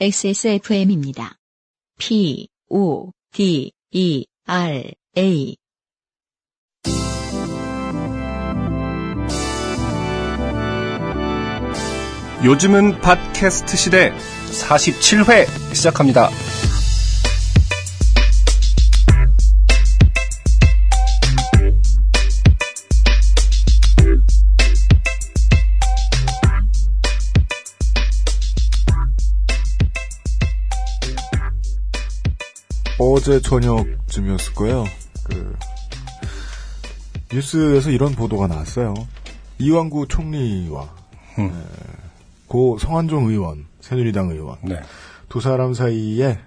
XSFM입니다. P, O, D, E, R, A. 요즘은 팟캐스트 시대 47회 시작합니다. 어제 저녁쯤이었을 거예요. 그 뉴스에서 이런 보도가 나왔어요. 이완구 총리와 음. 에, 고 성한종 의원, 새누리당 의원 네. 두 사람 사이에 에,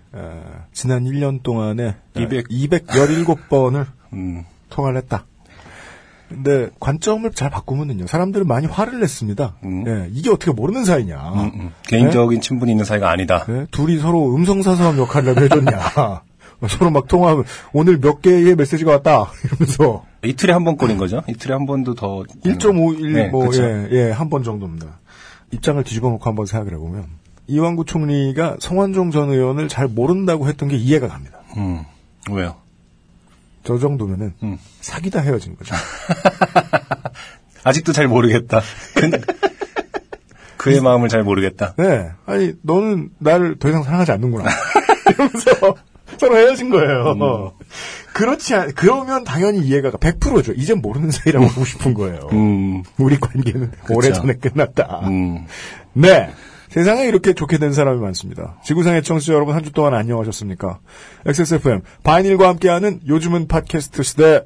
지난 1년 동안에 200 217번을 음, 통화를 했다. 근데 관점을 잘 바꾸면은요, 사람들은 많이 화를 냈습니다. 음. 예, 이게 어떻게 모르는 사이냐. 음, 음. 개인적인 친분이 있는 사이가 아니다. 네? 둘이 서로 음성사서함 역할을 해줬냐. 서로 막 통화하면 오늘 몇 개의 메시지가 왔다 이러면서 이틀에 한 번 꼴인 거죠? 이틀에 한 번도 더. 되는 1.51 네, 뭐 그쵸. 예, 예, 한 번 정도입니다. 입장을 뒤집어 놓고 한번 생각을 해보면 이완구 총리가 성완종 전 의원을 잘 모른다고 했던 게 이해가 갑니다. 음, 왜요? 저 정도면은 음. 사귀다 헤어진 거죠. 아직도 잘 모르겠다. 그, 그의 마음을 잘 모르겠다. 네, 아니 너는 나를 더 이상 사랑하지 않는구나. 이러면서 서로 헤어진 거예요. 음. 그렇지 않, 그러면 당연히 이해가 100%죠. 이젠 모르는 사이라고 하고 싶은 거예요. 음, 우리 관계는 오래전에 끝났다. 음. 네. 세상에 이렇게 좋게 된 사람이 많습니다. 지구상의 청취자 여러분 한 주 동안 안녕하셨습니까? XSFM 바이닐과 함께하는 요즘은 팟캐스트 시대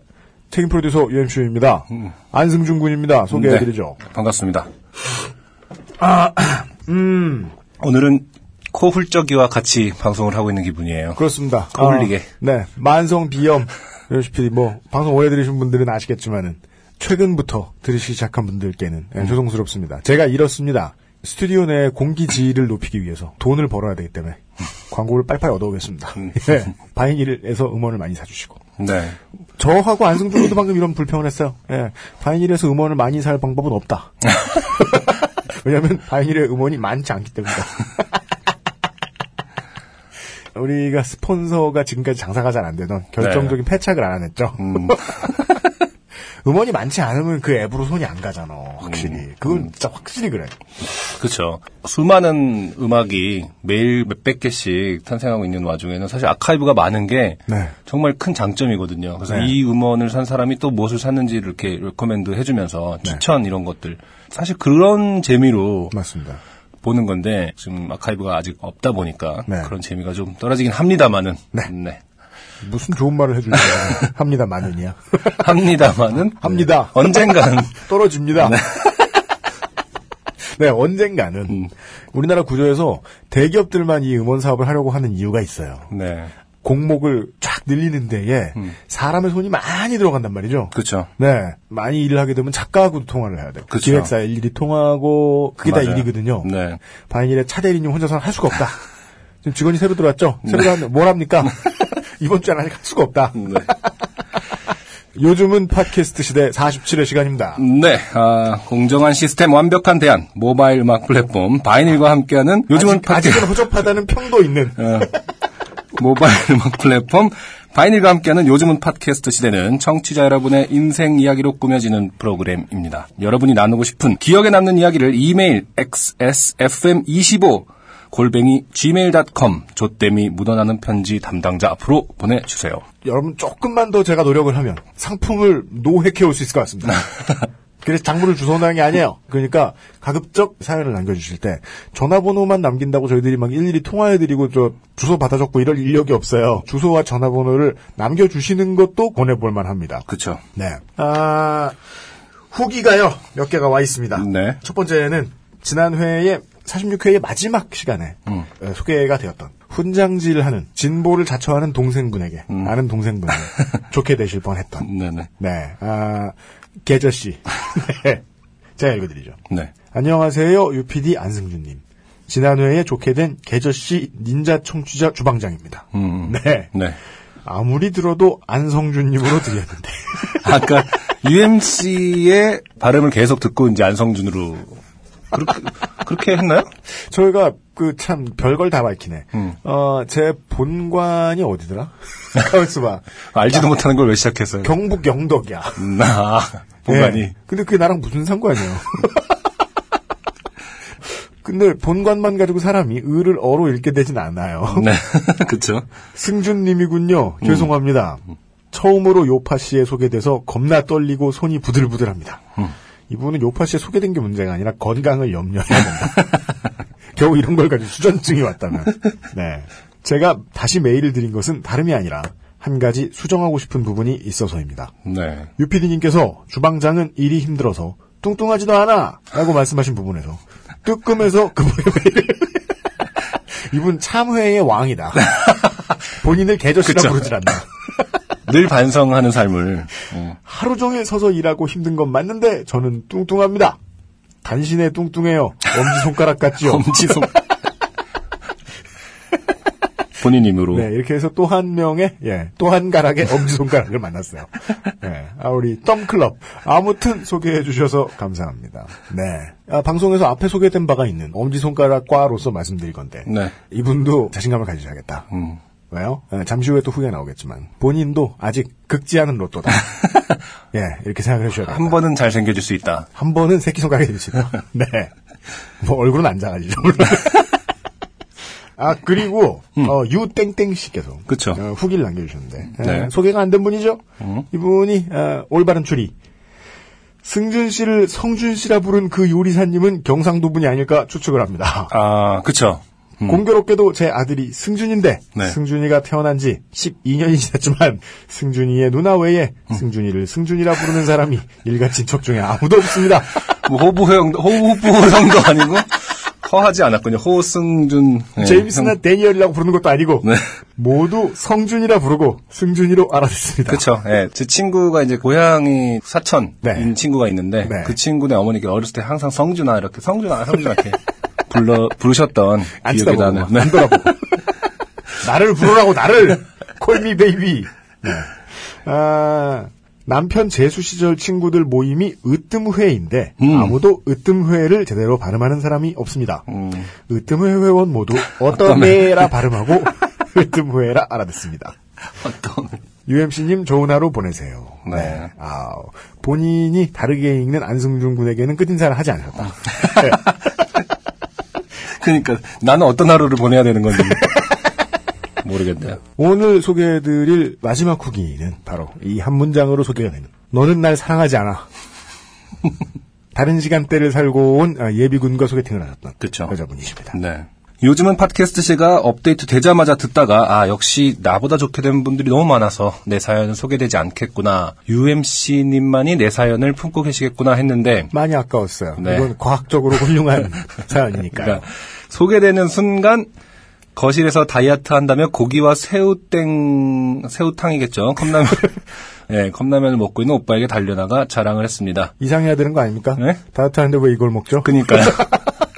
책임 프로듀서 UMC입니다. 안승준 군입니다. 소개해드리죠. 네, 반갑습니다. 음, 오늘은 코 훌쩍이와 같이 방송을 하고 있는 기분이에요. 그렇습니다. 어울리게. 아, 네. 만성 비염. 요시피 뭐 방송 오래 들으신 분들은 아시겠지만은 최근부터 들으시기 시작한 분들께는 예, 죄송스럽습니다. 제가 이렇습니다. 스튜디오 내 공기질을 높이기 위해서 돈을 벌어야 되기 때문에 광고를 빨리빨리 얻어오겠습니다. 예, 바이닐에서 음원을 많이 사주시고 네. 저하고 안승준도 방금 이런 불평을 했어요. 예, 바이닐에서 음원을 많이 살 방법은 없다. 왜냐하면 바이닐의 음원이 많지 않기 때문이다. 우리가 스폰서가 지금까지 장사가 잘 안 되던 결정적인 패착을 알아냈죠. 음, 음원이 많지 않으면 그 앱으로 손이 안 가잖아. 확실히. 음. 그건 진짜 확실히 그래. 그렇죠. 수많은 음악이 매일 몇백 개씩 탄생하고 있는 와중에는 사실 아카이브가 많은 게 네. 정말 큰 장점이거든요. 그래서 네. 이 음원을 산 사람이 또 무엇을 샀는지 이렇게 recommend 해주면서 네. 추천 이런 것들 사실 그런 재미로 맞습니다. 보는 건데 지금 아카이브가 아직 없다 보니까 네. 그런 재미가 좀 떨어지긴 합니다만은 네. 무슨 좋은 말을 해주려고 합니다, 마는이야. 합니다만은 합니다. 네. 언젠가는 떨어집니다. 네. 언젠가는 음. 우리나라 구조에서 대기업들만 이 음원 사업을 하려고 하는 이유가 있어요. 네 공목을 쫙 늘리는 데에 음. 사람의 손이 많이 들어간단 말이죠. 그렇죠. 네. 많이 일을 하게 되면 작가하고도 통화를 해야 돼요. 그쵸. 기획사 일일이 통화하고 그게 다 맞아요. 일이거든요. 네. 바이닐의 차 대리님 혼자서는 할 수가 없다. 지금 직원이 새로 들어왔죠? 새로 네. 들어왔는데 뭘 합니까? 이번 주에는 아직 할 수가 없다. 네. 요즘은 팟캐스트 시대 47회 시간입니다. 네, 아, 공정한 시스템 완벽한 대안 모바일 음악 플랫폼 바이닐과 함께하는 요즘은 아직, 아직은 팟캐 허접하다는 평도 있는 어, 모바일 음악 플랫폼 바이닐과 함께하는 요즘은 팟캐스트 시대는 청취자 여러분의 인생 이야기로 꾸며지는 프로그램입니다. 여러분이 나누고 싶은 기억에 남는 이야기를 이메일 xsfm25 골뱅이 gmail.com 조땜이 묻어나는 편지 담당자 앞으로 보내주세요. 여러분 조금만 더 제가 노력을 하면 상품을 노획해 올 수 있을 것 같습니다. 그래서 작물을 주워온다는 게 아니에요. 그러니까 가급적 사연을 남겨주실 때 전화번호만 남긴다고 저희들이 막 일일이 통화해드리고 저 주소 받아줬고 이럴 인력이 없어요. 주소와 전화번호를 남겨주시는 것도 보내볼 만합니다. 그렇죠. 네. 아, 후기가요. 몇 개가 와 있습니다. 네. 첫 번째는 지난 회의 46회의 마지막 시간에 음. 에, 소개가 되었던 훈장질하는 진보를 자처하는 동생분에게 음. 아는 동생분에게 좋게 되실 뻔했던 네네. 네, 아, 계저 씨. 네. 제가 읽어드리죠. 네. 안녕하세요, UPD 안승준님. 지난 회에 좋게 된 계저 씨 닌자 청취자 주방장입니다. 음. 네. 네. 아무리 들어도 안성준님으로 들렸는데. 아까 UMC의 발음을 계속 듣고 이제 안성준으로 그렇게 그렇게 했나요? 저희가 그 참 별걸 다 밝히네. 음. 어, 제 본관이 어디더라? 가만있어 봐. 알지도 못하는 걸 왜 시작했어요? 경북 영덕이야. 나 보관이 예. 근데 그게 나랑 무슨 상관이에요? 근데 본관만 가지고 사람이 을을 어로 읽게 되진 않아요. 네, 그쵸. 승준님이군요. 죄송합니다. 처음으로 요파 씨에 소개돼서 겁나 떨리고 손이 부들부들합니다. 이분은 요파 씨에 소개된 게 문제가 아니라 건강을 염려해야 된다. 겨우 이런 걸 가지고 수전증이 왔다면. 네. 제가 다시 메일을 드린 것은 다름이 아니라 한 가지 수정하고 싶은 부분이 있어서입니다. 네. 유피디님께서 주방장은 일이 힘들어서 뚱뚱하지도 않아! 라고 말씀하신 부분에서 뜨끔해서 그분의 메일을 이분 참회의 왕이다. 본인을 그쵸. 부르질 않나. 늘 반성하는 삶을. 어. 하루 종일 서서 일하고 힘든 건 맞는데 저는 뚱뚱합니다. 단신에 뚱뚱해요. 엄지손가락 같지요. 엄지손. 본인 힘으로. 네, 이렇게 해서 또 한 명의, 예, 또 한 가락의 엄지손가락을 만났어요. 네, 아, 우리 덤클럽. 아무튼 소개해 주셔서 감사합니다. 네. 아, 방송에서 앞에 소개된 바가 있는 엄지손가락과로서 말씀드릴 건데. 네. 이분도 자신감을 가지셔야겠다. 음. 왜요? 예, 잠시 후에 또 후기가 나오겠지만. 본인도 아직 극지 않은 로또다. 예, 이렇게 생각을 해주셔야겠다. 한 번은 잘 생겨줄 수 있다. 한 번은 새끼 손가락이 되시다. 네. 뭐 얼굴은 안 작아지죠. 아 그리고 어, 유땡땡 씨께서 음. 그쵸. 어, 후기를 남겨주셨는데 에, 네. 소개가 안 된 분이죠. 음. 이분이 어, 올바른 추리. 승준 씨를 성준 씨라 부른 그 요리사님은 경상도 분이 아닐까 추측을 합니다. 아, 그쵸. 음. 공교롭게도 제 아들이 승준인데 네. 승준이가 태어난 지 12년이 지났지만 승준이의 누나 외에 음. 승준이를 승준이라 부르는 사람이 일가 친척 중에 아무도 없습니다. 뭐 호부호형, 호부호형도 아니고, 허하지 않았군요. 호승준. 네, 제임스나 형. 데니얼이라고 부르는 것도 아니고 네. 모두 성준이라 부르고 승준이로 알아듣습니다. 그쵸. 예. 제 친구가 이제 고향이 사천인 네. 친구가 있는데, 네. 그 친구네 어머니가 어렸을 때 항상 성준아, 이렇게 성준아, 성준아, 이렇게 불러, 부르셨던 안 기억이 나는. 막, 안 돌아보고 나를 부르라고 나를 call me baby. 네. 아, 남편 재수 시절 친구들 모임이 으뜸회인데 음. 아무도 으뜸회를 제대로 발음하는 사람이 없습니다. 음. 으뜸회 회원 모두 어떤 회라 발음하고 으뜸회라 알아듣습니다. 어떤. UMC님 좋은 하루 보내세요. 네. 아, 본인이 다르게 읽는 안승준 군에게는 끝인사를 하지 않으셨다. 네. 그니까, 나는 어떤 하루를 보내야 되는 건지. 모르겠네요. 오늘 소개해드릴 마지막 후기는 바로 이 한 문장으로 소개가 되는 너는 날 사랑하지 않아. 다른 시간대를 살고 온 아, 예비군과 소개팅을 하셨던 그쵸. 여자분이십니다. 네. 요즘은 팟캐스트 시가 업데이트 되자마자 듣다가 아 역시 나보다 좋게 된 분들이 너무 많아서 내 사연은 소개되지 않겠구나. UMC님만이 내 사연을 품고 계시겠구나 했는데 많이 아까웠어요. 네. 이건 과학적으로 훌륭한 사연이니까요. 그러니까 소개되는 순간 거실에서 다이어트 한다며 고기와 새우땡 새우탕이겠죠. 컵라면 예, 컵라면을 먹고 있는 오빠에게 달려나가 자랑을 했습니다. 이상해야 되는 거 아닙니까? 네? 다이어트 하는데 왜 이걸 먹죠? 그니까요.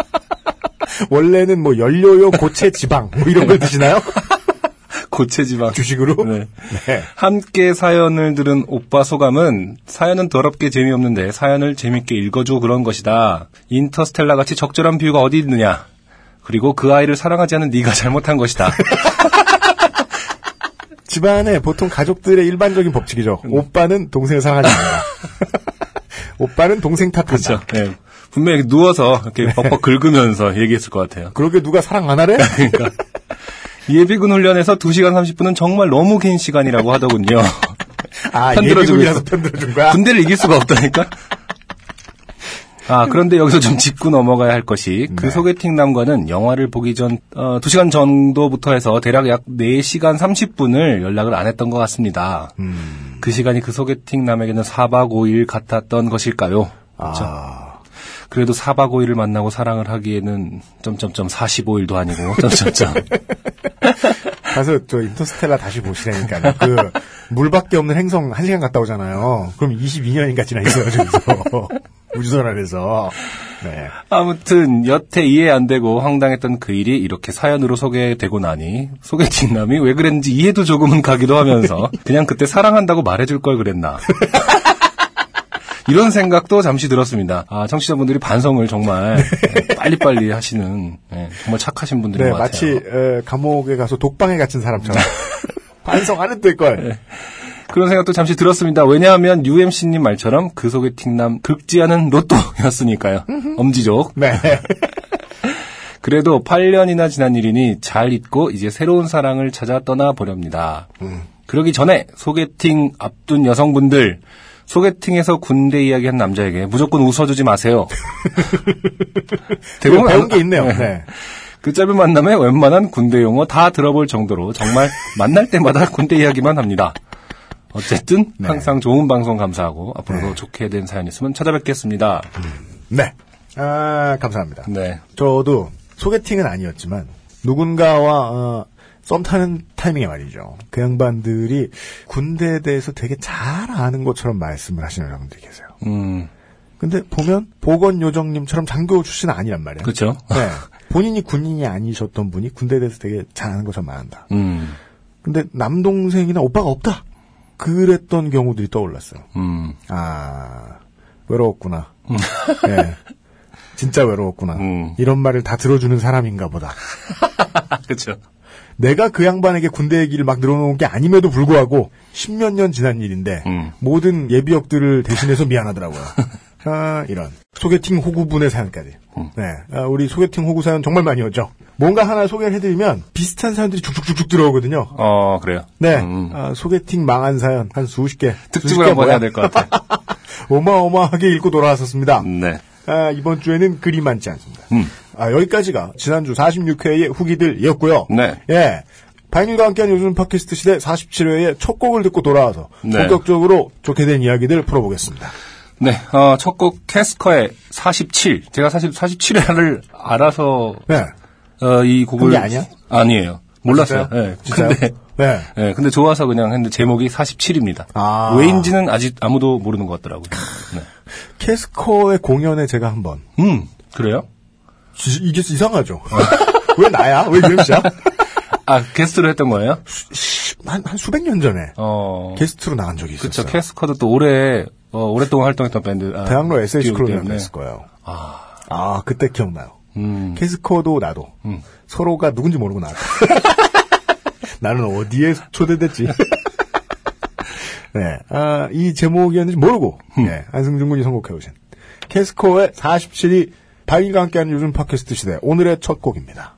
원래는 뭐 연료요, 고체, 지방 뭐 이런 걸 드시나요? 고체 지방 주식으로? 네. 네. 함께 사연을 들은 오빠 소감은 사연은 더럽게 재미없는데 사연을 재밌게 읽어줘 그런 것이다. 인터스텔라 같이 적절한 비유가 어디 있느냐. 그리고 그 아이를 사랑하지 않은 네가 잘못한 것이다. 집안에 보통 가족들의 일반적인 법칙이죠. 음. 오빠는 동생을 사랑하지 않는다. 오빠는 동생 탓한다. 그렇죠. 예. 분명히 누워서 이렇게 벅벅 긁으면서 얘기했을 것 같아요. 그러게 누가 사랑 안 하래? 그러니까 예비군 훈련에서 2시간 30분은 정말 너무 긴 시간이라고 하더군요. 아, 편들어주고 예비군이라서. 편들어준 거야? 군대를 이길 수가 없다니까. 아, 그런데 여기서 좀 짚고 넘어가야 할 것이 그 네. 소개팅 남과는 영화를 보기 전 어, 2시간 정도부터 해서 대략 약 4시간 30분을 연락을 안 했던 것 같습니다. 음. 그 시간이 그 소개팅 남에게는 4박 5일 같았던 것일까요? 그렇죠. 아, 그래도 4박 5일을 만나고 사랑을 하기에는 점점점 45일도 아니고 점점점. 가서 저 인터스텔라 다시 보시라니까. 그 물밖에 없는 행성 한 시간 갔다 오잖아요. 그럼 22년인가 지나 있어요, 저기서. 우주선 안에서. 네. 아무튼 여태 이해 안 되고 황당했던 그 일이 이렇게 사연으로 소개되고 나니 소개팅 남이 왜 그랬는지 이해도 조금은 가기도 하면서 그냥 그때 사랑한다고 말해줄 걸 그랬나. 이런 생각도 잠시 들었습니다. 아, 청취자분들이 반성을 정말 네, 빨리빨리 하시는 네, 정말 착하신 분들인 네, 것 마치 같아요. 에, 감옥에 가서 독방에 갇힌 사람처럼 반성 안 했을 걸. 그런 생각도 잠시 들었습니다. 왜냐하면 UMC님 말처럼 그 소개팅남 극지 않은 로또였으니까요. 엄지족. 네. 그래도 8년이나 지난 일이니 잘 잊고 이제 새로운 사랑을 찾아 떠나 보렵니다. 그러기 전에 소개팅 앞둔 여성분들 소개팅에서 군대 이야기한 남자에게 무조건 웃어주지 마세요. 배운 안- 게 있네요. 네. 네. 그 짧은 만남에 웬만한 군대 용어 다 들어볼 정도로 정말 만날 때마다 군대 이야기만 합니다. 어쨌든 네. 항상 좋은 방송 감사하고 앞으로도 좋게 된 사연 있으면 찾아뵙겠습니다. 네. 아, 감사합니다. 네. 저도 소개팅은 아니었지만 누군가와 어, 썸 타는 타이밍에 말이죠. 그 양반들이 군대에 대해서 되게 잘 아는 것처럼 말씀을 하시는 여러분들이 계세요. 음, 근데 보면 보건 요정님처럼 장교 출신은 아니란 말이에요. 그렇죠. 네. 본인이 군인이 아니셨던 분이 군대에 대해서 되게 잘 아는 것처럼 말한다. 음, 근데 남동생이나 오빠가 없다. 그랬던 경우들이 떠올랐어요. 음, 아, 외로웠구나. 예. 진짜 외로웠구나. 음. 이런 말을 다 들어주는 사람인가 보다. 그렇죠. 내가 그 양반에게 군대 얘기를 막 늘어놓은 게 아님에도 불구하고 십몇 년 지난 일인데 음. 모든 예비역들을 대신해서 미안하더라고요. 아, 이런 소개팅 호구분의 사연까지. 음. 네, 아, 우리 소개팅 호구 사연 정말 많이 오죠. 뭔가 하나 소개를 해드리면 비슷한 사연들이 쭉쭉쭉쭉 들어오거든요. 어, 그래요. 네, 음, 아, 소개팅 망한 사연 한 수십 개. 특집을 개 한번? 해야 될 것 같아요. 어마어마하게 읽고 돌아왔었습니다. 네. 아, 이번 주에는 그리 많지 않습니다. 음. 아, 여기까지가 지난주 46회의 후기들이었고요. 네. 예. 바이닐과 함께한 요즘 팟캐스트 시대 47회의 첫 곡을 듣고 돌아와서 네. 본격적으로 좋게 된 이야기들 풀어보겠습니다. 네, 어, 첫 곡 캐스커의 47. 제가 사실 47회를 알아서 네. 어, 이 곡을 그게 아니야? 아니에요. 몰랐어요. 진짜요? 네. 진짜요? 근데 네. 네, 근데 좋아서 그냥 했는데 제목이 47입니다. 아. 왜인지는 아직 아무도 모르는 것 같더라고요. 네. 캐스커의 공연에 제가 한번 음, 그래요? 지- 이게 이상하죠. 왜 나야? 왜 이름 씨야? 아, 게스트로 했던 거예요? 한, 한 수백 년 전에 어. 게스트로 나간 적이 있었어요. 캐스커도 또 오래, 어, 오랫동안 활동했던 밴드. 아, 대학로 SH 때문에. 했을 거예요. 아, 아, 그때 기억나요. 음. 캐스커도 나도 음. 서로가 누군지 모르고 나왔다. 나는 어디에 초대됐지? 네, 아, 이 제목이었는지 모르고 네, 안승준 군이 선곡해오신 캐스커의 47이 바인과 함께하는 요즘 팟캐스트 시대 오늘의 첫 곡입니다.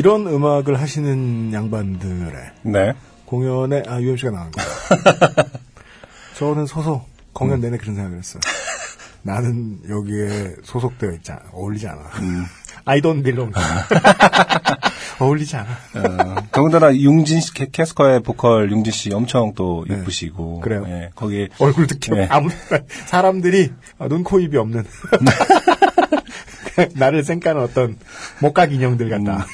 이런 음악을 하시는 양반들의 네. 공연에 아 UMC가 나온 거예요. 저는 서서 공연 내내 그런 생각을 했어요. 나는 여기에 소속되어 있지 않아. 어울리지 않아. I don't belong. 어울리지 않아. 어, 더군다나 융진 씨, 캐- 캐스커의 보컬 융진 씨 엄청 또 이쁘시고. 그래요? 예, 거기에 얼굴도 기 네. 아무 사람들이 아, 눈, 코, 입이 없는 나를 쌩까는 어떤 목각 인형들 같다.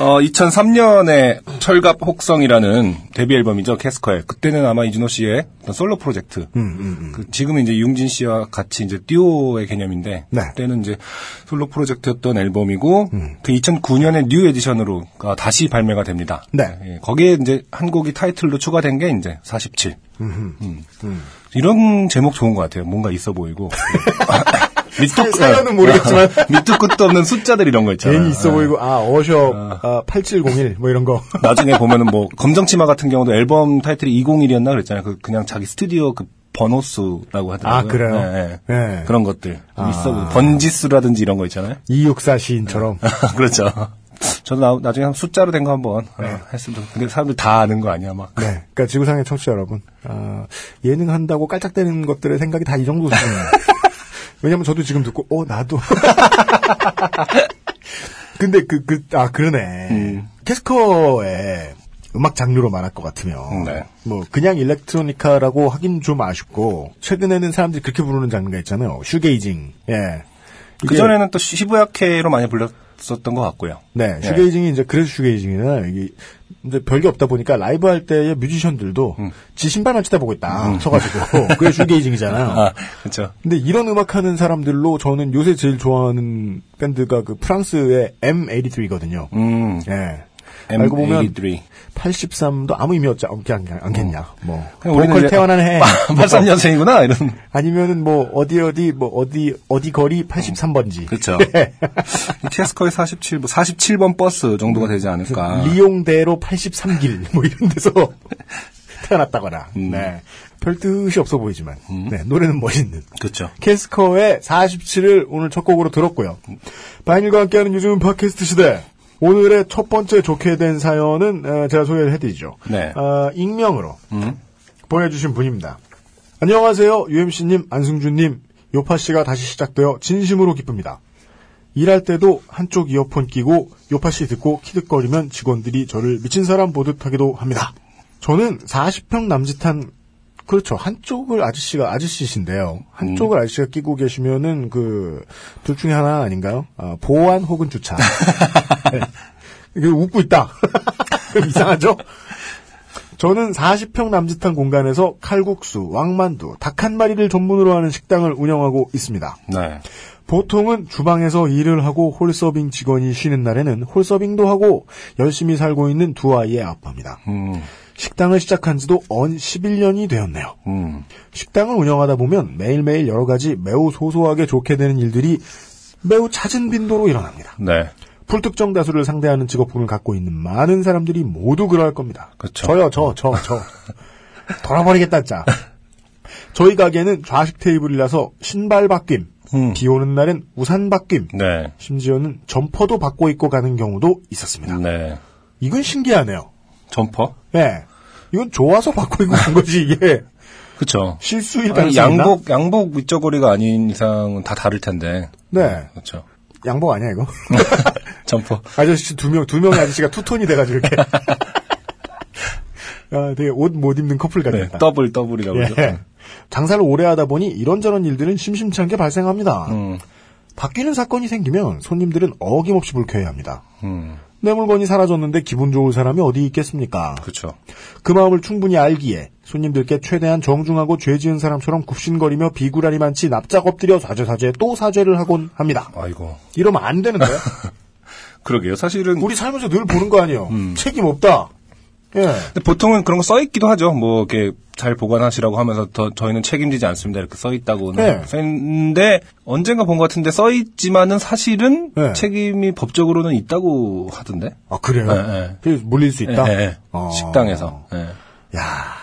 어, 2003년에 철갑 혹성이라는 데뷔 앨범이죠, 캐스커의. 그때는 아마 이준호 씨의 솔로 프로젝트. 음, 그 지금은 이제 융진 씨와 같이 이제 듀오의 개념인데. 네. 그때는 이제 솔로 프로젝트였던 앨범이고, 음. 그 2009년에 new edition으로 어, 다시 발매가 됩니다. 네. 예, 거기에 이제 한 곡이 타이틀로 추가된 게 이제 47. 음. 이런 제목 좋은 것 같아요. 뭔가 있어 보이고. 밑도, 사연은 모르겠지만. 밑도 끝도 없는 숫자들 이런 거 있잖아요. 괜히 있어 예. 보이고 아 어셔 아, 8701 뭐 이런 거. 나중에 보면은 뭐 검정치마 같은 경우도 앨범 타이틀이 201이었나 그랬잖아요. 그 그냥 자기 스튜디오 그 번호 수라고 하더라고요. 아, 그래요? 예, 예. 예. 그런 것들 아. 있어. 보여요. 번지 수라든지 이런 거 있잖아요. 264 시인처럼. 그렇죠. 저도 나, 나중에 한 숫자로 된 거 한번 어, 네. 했으면 좋 근데 사람들 다 아는 거 아니야 막. 네. 그러니까 지구상의 청취자 여러분, 아, 예능 한다고 깔짝대는 것들의 생각이 다 이 정도 수준이에요. 왜냐면 저도 지금 듣고, 어, 나도. 근데 그, 그, 아, 그러네. 캐스커의 음악 장르로 말할 것 같으면, 네. 뭐, 그냥 일렉트로니카라고 하긴 좀 아쉽고, 최근에는 사람들이 그렇게 부르는 장르가 있잖아요. 슈게이징. 예. 그 이게- 전에는 또 시부야케로 많이 불렸 었던 것 같고요. 네, 예. shoegazing이 이제 그래서 shoegazing이나 이게 이제 별게 없다 보니까 라이브 할 때의 뮤지션들도 음. 지 신발만 쳐다보고 있다 서가지고 그게 shoegazing이잖아요. 아, 그렇죠. 근데 이런 음악 하는 사람들로 저는 요새 제일 좋아하는 밴드가 그 프랑스의 M83거든요. 음. 예. 알고 보면 M83. 83도 아무 의미 없지 않, 않겠냐. 뭐 어. 그냥 우리는 보컬 태어난 해. 83년생이구나 이런. 아니면은 뭐 어디 어디 뭐 어디 어디 거리 83번지. 그렇죠. 캐스커의 47, 뭐 47번 버스 정도가 되지 않을까. 리용대로 83길 뭐 이런 데서 태어났다거나 음. 네. 별 뜻이 없어 보이지만 네, 노래는 멋있는 그렇죠. 캐스커의 47을 오늘 첫 곡으로 들었고요. 바인일과 함께하는 요즘 팟캐스트 시대 오늘의 첫 번째 좋게 된 사연은 어, 제가 소개를 해드리죠. 네. 어, 익명으로 음. 보내주신 분입니다. 안녕하세요. UMC님, 안승준님, 요파씨가 다시 시작되어 진심으로 기쁩니다. 일할 때도 한쪽 이어폰 끼고 요파씨 듣고 키득거리면 직원들이 저를 미친 사람 보듯 하기도 합니다. 저는 40평 남짓한 그렇죠. 한쪽을 아저씨가 아저씨신데요. 한쪽을 아저씨가 끼고 계시면은 그 둘 중에 하나 아닌가요? 아, 보안 혹은 주차. 네. 이게 웃고 있다. 이상하죠? 저는 40평 남짓한 공간에서 칼국수, 왕만두, 닭 한 마리를 전문으로 하는 식당을 운영하고 있습니다. 네. 보통은 주방에서 일을 하고 홀서빙 직원이 쉬는 날에는 홀서빙도 하고 열심히 살고 있는 두 아이의 아빠입니다. 음. 식당을 시작한 지도 언 11년이 되었네요. 음. 식당을 운영하다 보면 매일매일 여러 가지 매우 소소하게 좋게 되는 일들이 매우 잦은 빈도로 일어납니다. 네. 불특정 다수를 상대하는 직업군을 갖고 있는 많은 사람들이 모두 그러할 겁니다. 그쵸. 저요, 저, 저, 저. 돌아버리겠다, 짜. 저희 가게는 좌식 테이블이라서 신발 바뀜, 음. 비 오는 날엔 우산 바뀜, 네. 심지어는 점퍼도 바꿔 입고 가는 경우도 있었습니다. 네. 이건 신기하네요. 점퍼? 예. 이건 좋아서 바꿔 입고 간 거지, 이게. 그쵸. 실수일 가능성이 있나? 양복, 양복 밑저고리가 아닌 이상은 다 다를 텐데. 네. 그렇죠. 양복 아니야 이거? 점퍼. 아저씨 두 명, 두 명의 아저씨가 two-tone이 돼가지고 이렇게. 아, 되게 옷 못 입는 커플 네, 같았다. 더블, 더블이라고 그러죠. 예. 장사를 오래 하다 보니 이런저런 일들은 심심치 않게 발생합니다. 음, 바뀌는 사건이 생기면 손님들은 어김없이 불쾌해합니다. 음, 내 물건이 사라졌는데 기분 좋을 사람이 어디 있겠습니까? 그쵸. 그 마음을 충분히 알기에 손님들께 최대한 정중하고 죄 지은 사람처럼 굽신거리며 비굴하리만치 납작 엎드려 사죄 사죄 또 사죄를 하곤 합니다. 아이고. 이러면 안 되는 거예요. 그러게요. 사실은. 우리 살면서 늘 보는 거 아니에요. 음. 책임 없다. 예. 근데 보통은 그런 거 써 있기도 하죠. 뭐, 이렇게 잘 보관하시라고 하면서 더, 저희는 책임지지 않습니다. 이렇게 써 있다고. 네. 써있는데, 언젠가 본 것 같은데 써 있지만은 사실은 네. 책임이 법적으로는 있다고 하던데. 아 그래요? 네, 네. 그래서 물릴 수 있다. 예, 예. 어. 식당에서. 예. 야.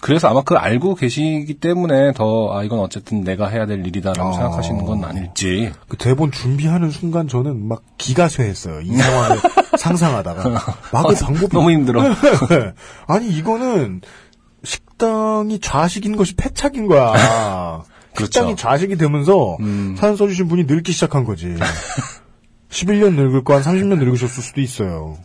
그래서 아마 그걸 알고 계시기 때문에 더, 아, 이건 어쨌든 내가 해야 될 일이다라고 어. 생각하시는 건 아닐지. 그 대본 준비하는 순간 저는 막 기가 쇠했어요. 이 상황을 상상하다가 막의 방법이 아, 너무 힘들어. 아니 이거는 식당이 좌식인 것이 패착인 거야. 그렇죠. 식당이 좌식이 되면서 음. 사연 써주신 분이 늙기 시작한 거지. 11년 늙을 거 한 30년 늙으셨을 수도 있어요.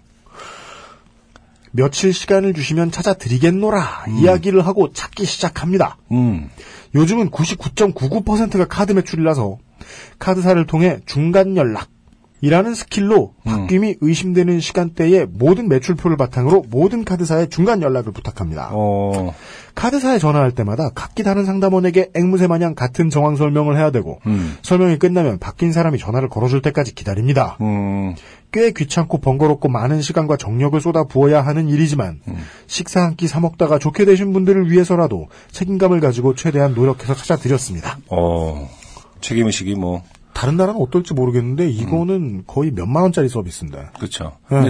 며칠 시간을 주시면 찾아드리겠노라 이야기를 하고 찾기 시작합니다. 음. 요즘은 99.99%가 카드 매출이라서 카드사를 통해 중간 연락 이라는 스킬로 바뀜이 의심되는 시간대에 모든 매출표를 바탕으로 모든 카드사에 중간 연락을 부탁합니다. 어, 카드사에 전화할 때마다 각기 다른 상담원에게 앵무새 마냥 같은 정황 설명을 해야 되고 음. 설명이 끝나면 바뀐 사람이 전화를 걸어줄 때까지 기다립니다. 음. 꽤 귀찮고 번거롭고 많은 시간과 정력을 쏟아 부어야 하는 일이지만 식사 한 끼 사 먹다가 좋게 되신 분들을 위해서라도 책임감을 가지고 최대한 노력해서 찾아드렸습니다. 어, 책임의식이 뭐, 다른 나라는 어떨지 모르겠는데 이거는 거의 몇만 원짜리 서비스인데. 그쵸. 네.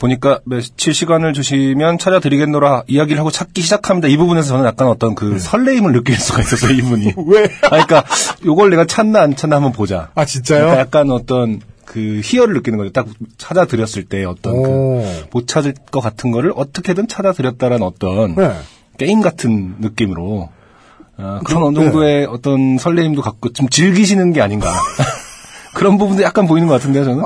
보니까 며칠 시간을 주시면 찾아드리겠노라 이야기를 하고 찾기 시작합니다. 이 부분에서 저는 약간 어떤 그 설레임을 느낄 수가 있었어요, 이분이. 왜? 아, 그러니까 요걸 내가 찾나 안 찾나 한번 보자. 아 진짜요? 그러니까 약간 어떤 그 희열을 느끼는 거죠. 딱 찾아드렸을 때 어떤 그 오. 못 찾을 것 같은 거를 어떻게든 찾아드렸다라는 어떤 네. 게임 같은 느낌으로 아, 그런 저- 어느 정도의 어떤 설레임도 갖고 좀 즐기시는 게 아닌가. 그런 부분도 약간 보이는 것 같은데요, 저는.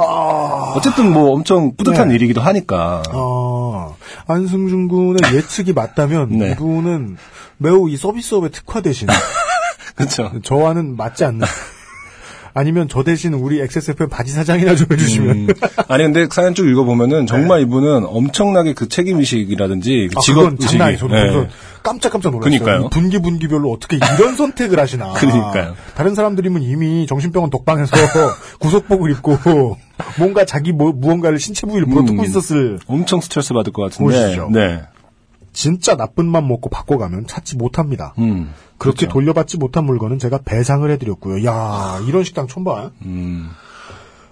어쨌든 뭐 엄청 뿌듯한 네. 일이기도 하니까. 아, 안승준 군의 예측이 맞다면 네. 이분은 매우 이 서비스업에 특화되신 그렇죠. 저와는 맞지 않는 아니면 저 대신 우리 XSFM 바지 사장이나 좀 해주시면 음. 아니 근데 사연 쭉 읽어보면은 정말 이분은 엄청나게 그 책임 의식이라든지 그 아, 직업 그건 의식이 장난. 저는 예. 그래서 깜짝깜짝 놀랐어요. 그러니까요. 이 분기 분기별로 어떻게 이런 선택을 하시나. 그러니까요. 다른 사람들이면 이미 정신병원 독방에서 구속복을 입고 뭔가 자기 뭐, 무언가를 신체 부위를 물어뜯고 음. 있었을 엄청 스트레스 받을 것 같은데. 보시죠. 네. 진짜 나쁜 맘 먹고 바꿔가면 찾지 못합니다. 음. 그렇게 그렇죠. 돌려받지 못한 물건은 제가 배상을 해드렸고요. 야 이런 식당 처음 봐. 음.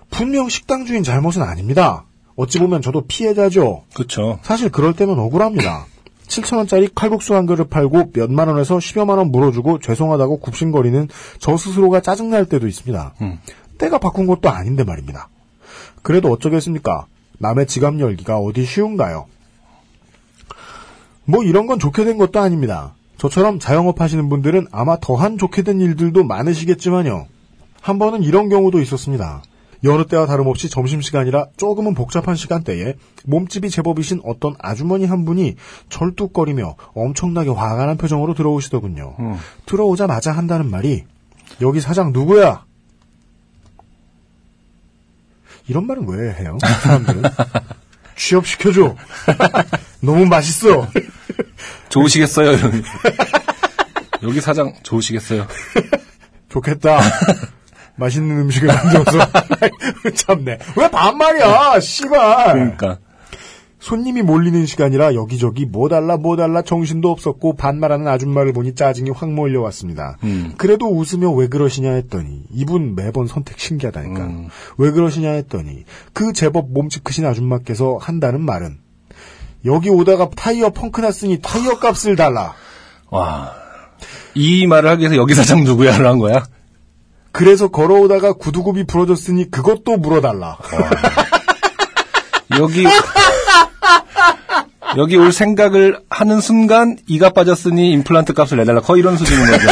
분명 식당 주인 잘못은 아닙니다. 어찌 보면 저도 피해자죠. 그렇죠. 사실 그럴 때면 억울합니다. 7천원짜리 칼국수 한 그릇 팔고 몇만 원에서 10여만 원 물어주고 죄송하다고 굽신거리는 저 스스로가 짜증날 때도 있습니다. 음. 때가 바꾼 것도 아닌데 말입니다. 그래도 어쩌겠습니까? 남의 지갑 열기가 어디 쉬운가요? 뭐 이런 건 좋게 된 것도 아닙니다. 저처럼 자영업 하시는 분들은 아마 더한 좋게 된 일들도 많으시겠지만요. 한 번은 이런 경우도 있었습니다. 여느 때와 다름없이 점심시간이라 조금은 복잡한 시간대에 몸집이 제법이신 어떤 아주머니 한 분이 절뚝거리며 엄청나게 화가 난 표정으로 들어오시더군요. 음. 들어오자마자 한다는 말이 여기 사장 누구야? 이런 말은 왜 해요? 사람들은 취업시켜줘. 너무 맛있어. 좋으시겠어요? 여기 사장 좋으시겠어요? 좋겠다. 맛있는 음식을 만들어서 참네. 왜 반말이야, 씨발. 그러니까. 손님이 몰리는 시간이라 여기저기 뭐 달라 뭐 달라 정신도 없었고 반말하는 아줌마를 보니 짜증이 확 몰려왔습니다. 음. 그래도 웃으며 왜 그러시냐 했더니 이분 매번 선택 신기하다니까. 음. 왜 그러시냐 했더니 그 제법 몸집 크신 아줌마께서 한다는 말은 여기 오다가 타이어 펑크 났으니 타이어 값을 달라. 와. 이 말을 하기 위해서 여기 사장 누구야를 한 거야? 그래서 걸어오다가 구두굽이 부러졌으니 그것도 물어달라. 여기 여기 올 생각을 하는 순간 이가 빠졌으니 임플란트 값을 내달라. 거의 이런 수준인 거죠.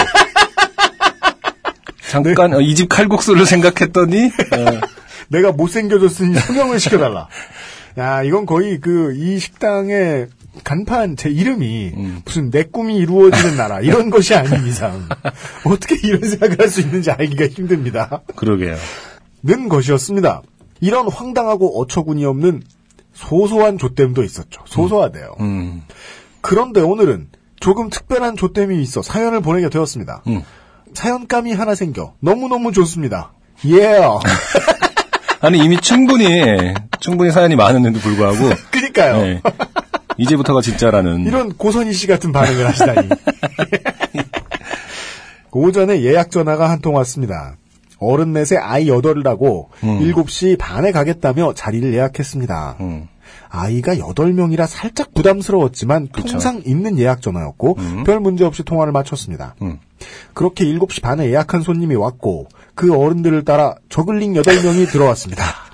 잠깐 네. 이집 칼국수를 생각했더니 어, 내가 못생겨졌으니 성형을 시켜달라. 야, 이건 거의 그, 이 식당의 간판, 제 이름이 무슨 내 꿈이 이루어지는 나라, 이런 것이 아닌 이상. 어떻게 이런 생각을 할 수 있는지 알기가 힘듭니다. 그러게요. 는 것이었습니다. 이런 황당하고 어처구니 없는 소소한 조땜도 있었죠. 소소하대요. 음, 그런데 오늘은 조금 특별한 조땜이 있어 사연을 보내게 되었습니다. 음. 사연감이 하나 생겨 너무너무 좋습니다. 예. 아니 이미 충분히 충분히 사연이 많은데도 불구하고 그니까요. 네. 이제부터가 진짜라는 이런 고선희 씨 같은 반응을 하시다니. 오전에 예약 전화가 한 통 왔습니다. 어른 넷에 아이 여덟이라고 음. 7시 반에 가겠다며 자리를 예약했습니다. 음. 아이가 8명이라 살짝 부담스러웠지만 그쵸. 통상 있는 예약 전화였고 별 문제 없이 통화를 마쳤습니다. 음. 그렇게 7시 반에 예약한 손님이 왔고 그 어른들을 따라 저글링 8명이 들어왔습니다.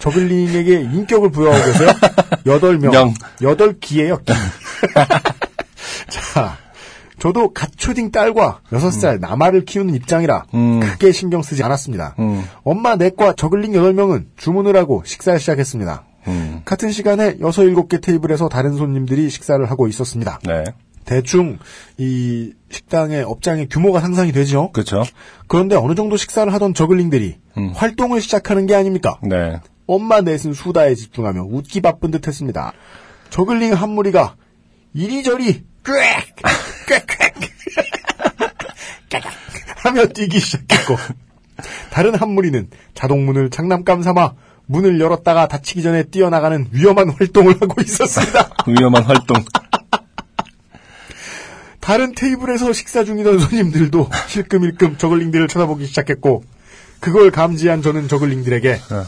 저글링에게 인격을 부여하고 계세요. 8명. 명. 8기예요, 기. 자, 저도 갓 초딩 딸과 6살 남아를 키우는 입장이라 음. 크게 신경 쓰지 않았습니다. 음. 엄마 넷과 저글링 8명은 주문을 하고 식사를 시작했습니다. 음. 같은 시간에 6, 7개 테이블에서 다른 손님들이 식사를 하고 있었습니다. 네. 대충 이 식당의 업장의 규모가 상상이 되죠. 그렇죠. 그런데 어느 정도 식사를 하던 저글링들이 음. 활동을 시작하는 게 아닙니까? 네. 엄마 넷은 수다에 집중하며 웃기 바쁜 듯 했습니다. 저글링 한 무리가 이리저리 꽥 꽥꽥 하며 뛰기 시작했고 다른 한 무리는 자동문을 장난감 삼아 문을 열었다가 닫히기 전에 뛰어나가는 위험한 활동을 하고 있었습니다. 위험한 활동. 다른 테이블에서 식사 중이던 손님들도 실끔일끔 저글링들을 쳐다보기 시작했고 그걸 감지한 저는 저글링들에게 어.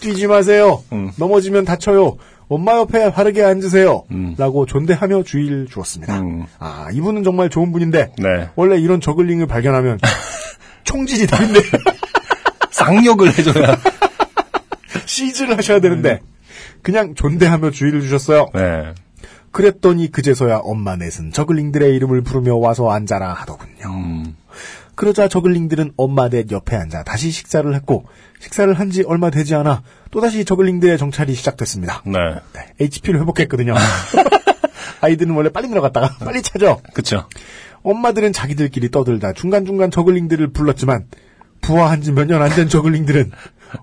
뛰지 마세요. 음. 넘어지면 다쳐요. 엄마 옆에 바르게 앉으세요. 음. 라고 존대하며 주의를 주었습니다. 음. 아, 이분은 정말 좋은 분인데 네. 원래 이런 저글링을 발견하면 총질이 다른데 쌍욕을 해줘야. 시즈를 하셔야 되는데 그냥 존대하며 주의를 주셨어요. 네. 그랬더니 그제서야 엄마 넷은 저글링들의 이름을 부르며 와서 앉아라 하더군요. 음. 그러자 저글링들은 엄마 넷 옆에 앉아 다시 식사를 했고 식사를 한 지 얼마 되지 않아 또다시 저글링들의 정찰이 시작됐습니다. 네. HP를 회복했거든요. 아이들은 원래 빨리 들어갔다가 빨리 찾아. 그쵸. 엄마들은 자기들끼리 떠들다 중간중간 저글링들을 불렀지만 부화한 지 몇 년 안 된 저글링들은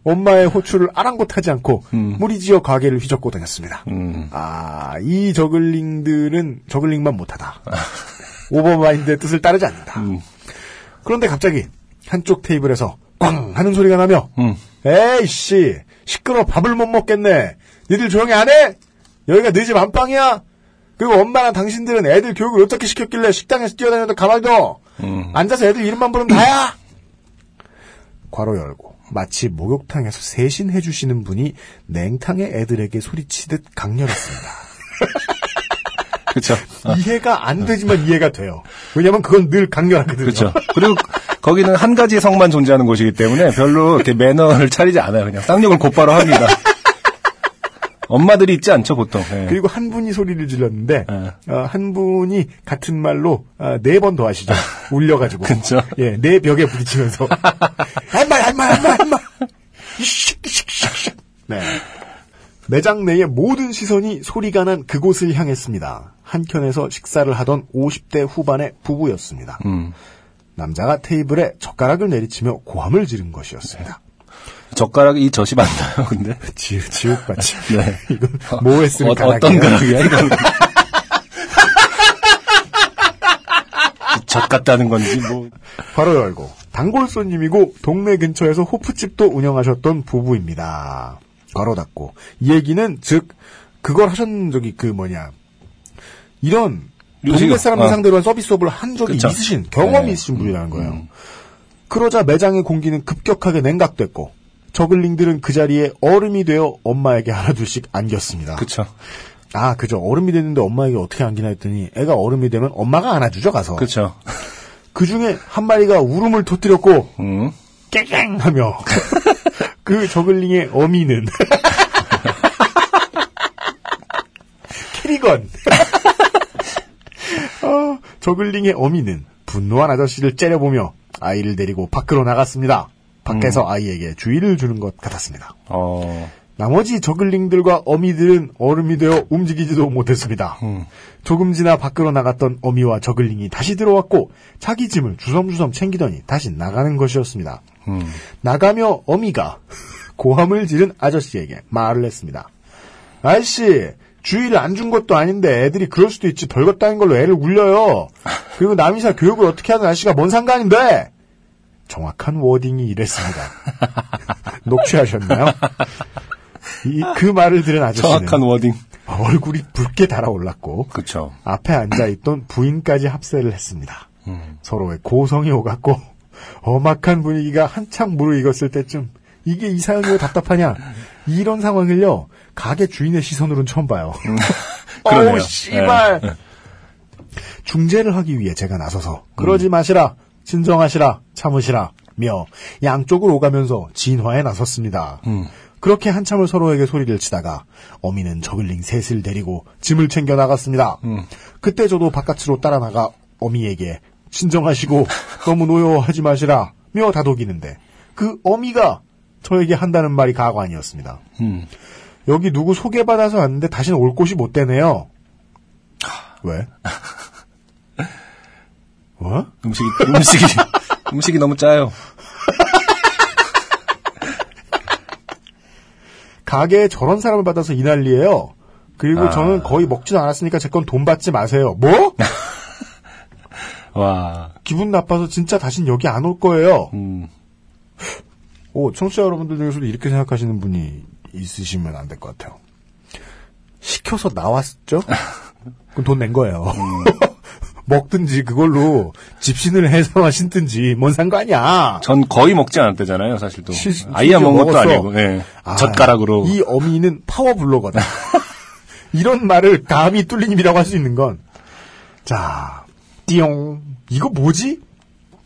엄마의 호출을 아랑곳하지 않고 무리지어 가게를 휘젓고 다녔습니다. 음. 아, 이 저글링들은 저글링만 못하다. 오버마인드의 뜻을 따르지 않는다. 음. 그런데 갑자기 한쪽 테이블에서 꽝 하는 소리가 나며 음. 에이씨 시끄러 밥을 못 먹겠네. 니들 조용히 안 해? 여기가 네 집 안방이야? 그리고 엄마랑 당신들은 애들 교육을 어떻게 시켰길래 식당에서 뛰어다녀도 가만히 둬. 음. 앉아서 애들 이름만 부르면 다야. 괄호 열고 마치 목욕탕에서 세신 해주시는 분이 냉탕에 애들에게 소리치듯 강렬했습니다. 어. 이해가 안 되지만 이해가 돼요. 왜냐면 그건 늘 강렬하거든요. 그렇죠. 그리고 거기는 한 가지 성만 존재하는 곳이기 때문에 별로 이렇게 매너를 차리지 않아요. 그냥 쌍욕을 곧바로 합니다. 엄마들이 있지 않죠, 보통. 예. 그리고 한 분이 소리를 질렀는데 예. 어, 한 분이 같은 말로 네번 더 하시죠. 울려가지고. 그쵸. 예, 네 벽에 부딪히면서 한말 한 말 한 말 한말. 이슉슉슉슉. 네. 매장 내의 모든 시선이 소리가 난 그곳을 향했습니다. 한켠에서 식사를 하던 50대 후반의 부부였습니다. 음. 남자가 테이블에 젓가락을 내리치며 고함을 지른 것이었습니다. 젓가락이 이 젖이 맞나요, 근데? 지읒, 지읒같이. 네. 이건 뭐에 쓰는 어? 어떤 가락이야, 이건? 젖 같다는 건지, 뭐. 바로 열고 단골 손님이고 동네 근처에서 호프집도 운영하셨던 부부입니다. 바로 닫고 이 얘기는 즉 그걸 하셨는 적이 그 뭐냐 이런. 동네 사람들 어. 상대로 한 서비스업을 한 적이 그쵸. 있으신 경험이 네. 있으신 분이라는 거예요. 음. 그러자 매장의 공기는 급격하게 냉각됐고 저글링들은 그 자리에 얼음이 되어 엄마에게 하나둘씩 안겼습니다. 그쵸. 아 그죠 얼음이 됐는데 엄마에게 어떻게 안기나 했더니 애가 얼음이 되면 엄마가 안아주죠 가서 그쵸. 그 중에 한 마리가 울음을 터뜨렸고 음. 깨갱 하며 그 저글링의 어미는 트리건. 어, 저글링의 어미는 분노한 아저씨를 째려보며 아이를 데리고 밖으로 나갔습니다. 밖에서 아이에게 주의를 주는 것 같았습니다. 어, 나머지 저글링들과 어미들은 얼음이 되어 움직이지도 못했습니다. 음. 조금 지나 밖으로 나갔던 어미와 저글링이 다시 들어왔고 자기 짐을 주섬주섬 챙기더니 다시 나가는 것이었습니다. 음. 나가며 어미가 고함을 지른 아저씨에게 말을 했습니다. 아저씨, 주의를 안 준 것도 아닌데 애들이 그럴 수도 있지 별것 따인 걸로 애를 울려요. 그리고 남이사 교육을 어떻게 하는 아저씨가 뭔 상관인데? 정확한 워딩이 이랬습니다. 녹취하셨나요? 이, 그 말을 들은 아저씨는 정확한 워딩. 얼굴이 붉게 달아올랐고 그쵸. 앞에 앉아있던 부인까지 합세를 했습니다. 음. 서로의 고성이 오갔고 엄악한 분위기가 한창 무르익었을 때쯤 이게 이 사연이 왜 답답하냐 이런 상황을요 가게 주인의 시선으로는 처음 봐요. 그러네요. 어우 씨발 네. 중재를 하기 위해 제가 나서서 그러지 마시라 진정하시라 참으시라 며 양쪽을 오가면서 진화에 나섰습니다. 음. 그렇게 한참을 서로에게 소리를 치다가 어미는 저글링 셋을 데리고 짐을 챙겨 나갔습니다. 음. 그때 저도 바깥으로 따라 나가 어미에게 진정하시고 너무 노여워하지 마시라 며 다독이는데 그 어미가 저에게 한다는 말이 가관이었습니다. 음. 여기 누구 소개받아서 왔는데 다시는 올 곳이 못 되네요. 왜? 뭐? 음식이, 음식이, 음식이 너무 짜요. 가게에 저런 사람을 받아서 이 난리예요. 그리고 아. 저는 거의 먹지도 않았으니까 제 건 돈 받지 마세요. 뭐? 와, 기분 나빠서 진짜 다신 여기 안 올 거예요. 음, 오, 청취자 여러분들 중에서도 이렇게 생각하시는 분이 있으시면 안 될 것 같아요. 시켜서 나왔죠? 그럼 돈 낸 거예요. 먹든지 그걸로 집신을 해서 신든지 뭔 상관이야. 전 거의 먹지 않았대잖아요, 사실 또. 시- 아이야 먹은 것도. 아니고, 예. 아, 젓가락으로. 이 어미는 파워블로거든. 이런 말을 감히 뚫리님이라고 할 수 있는 건, 자, 띠용, 이거 뭐지?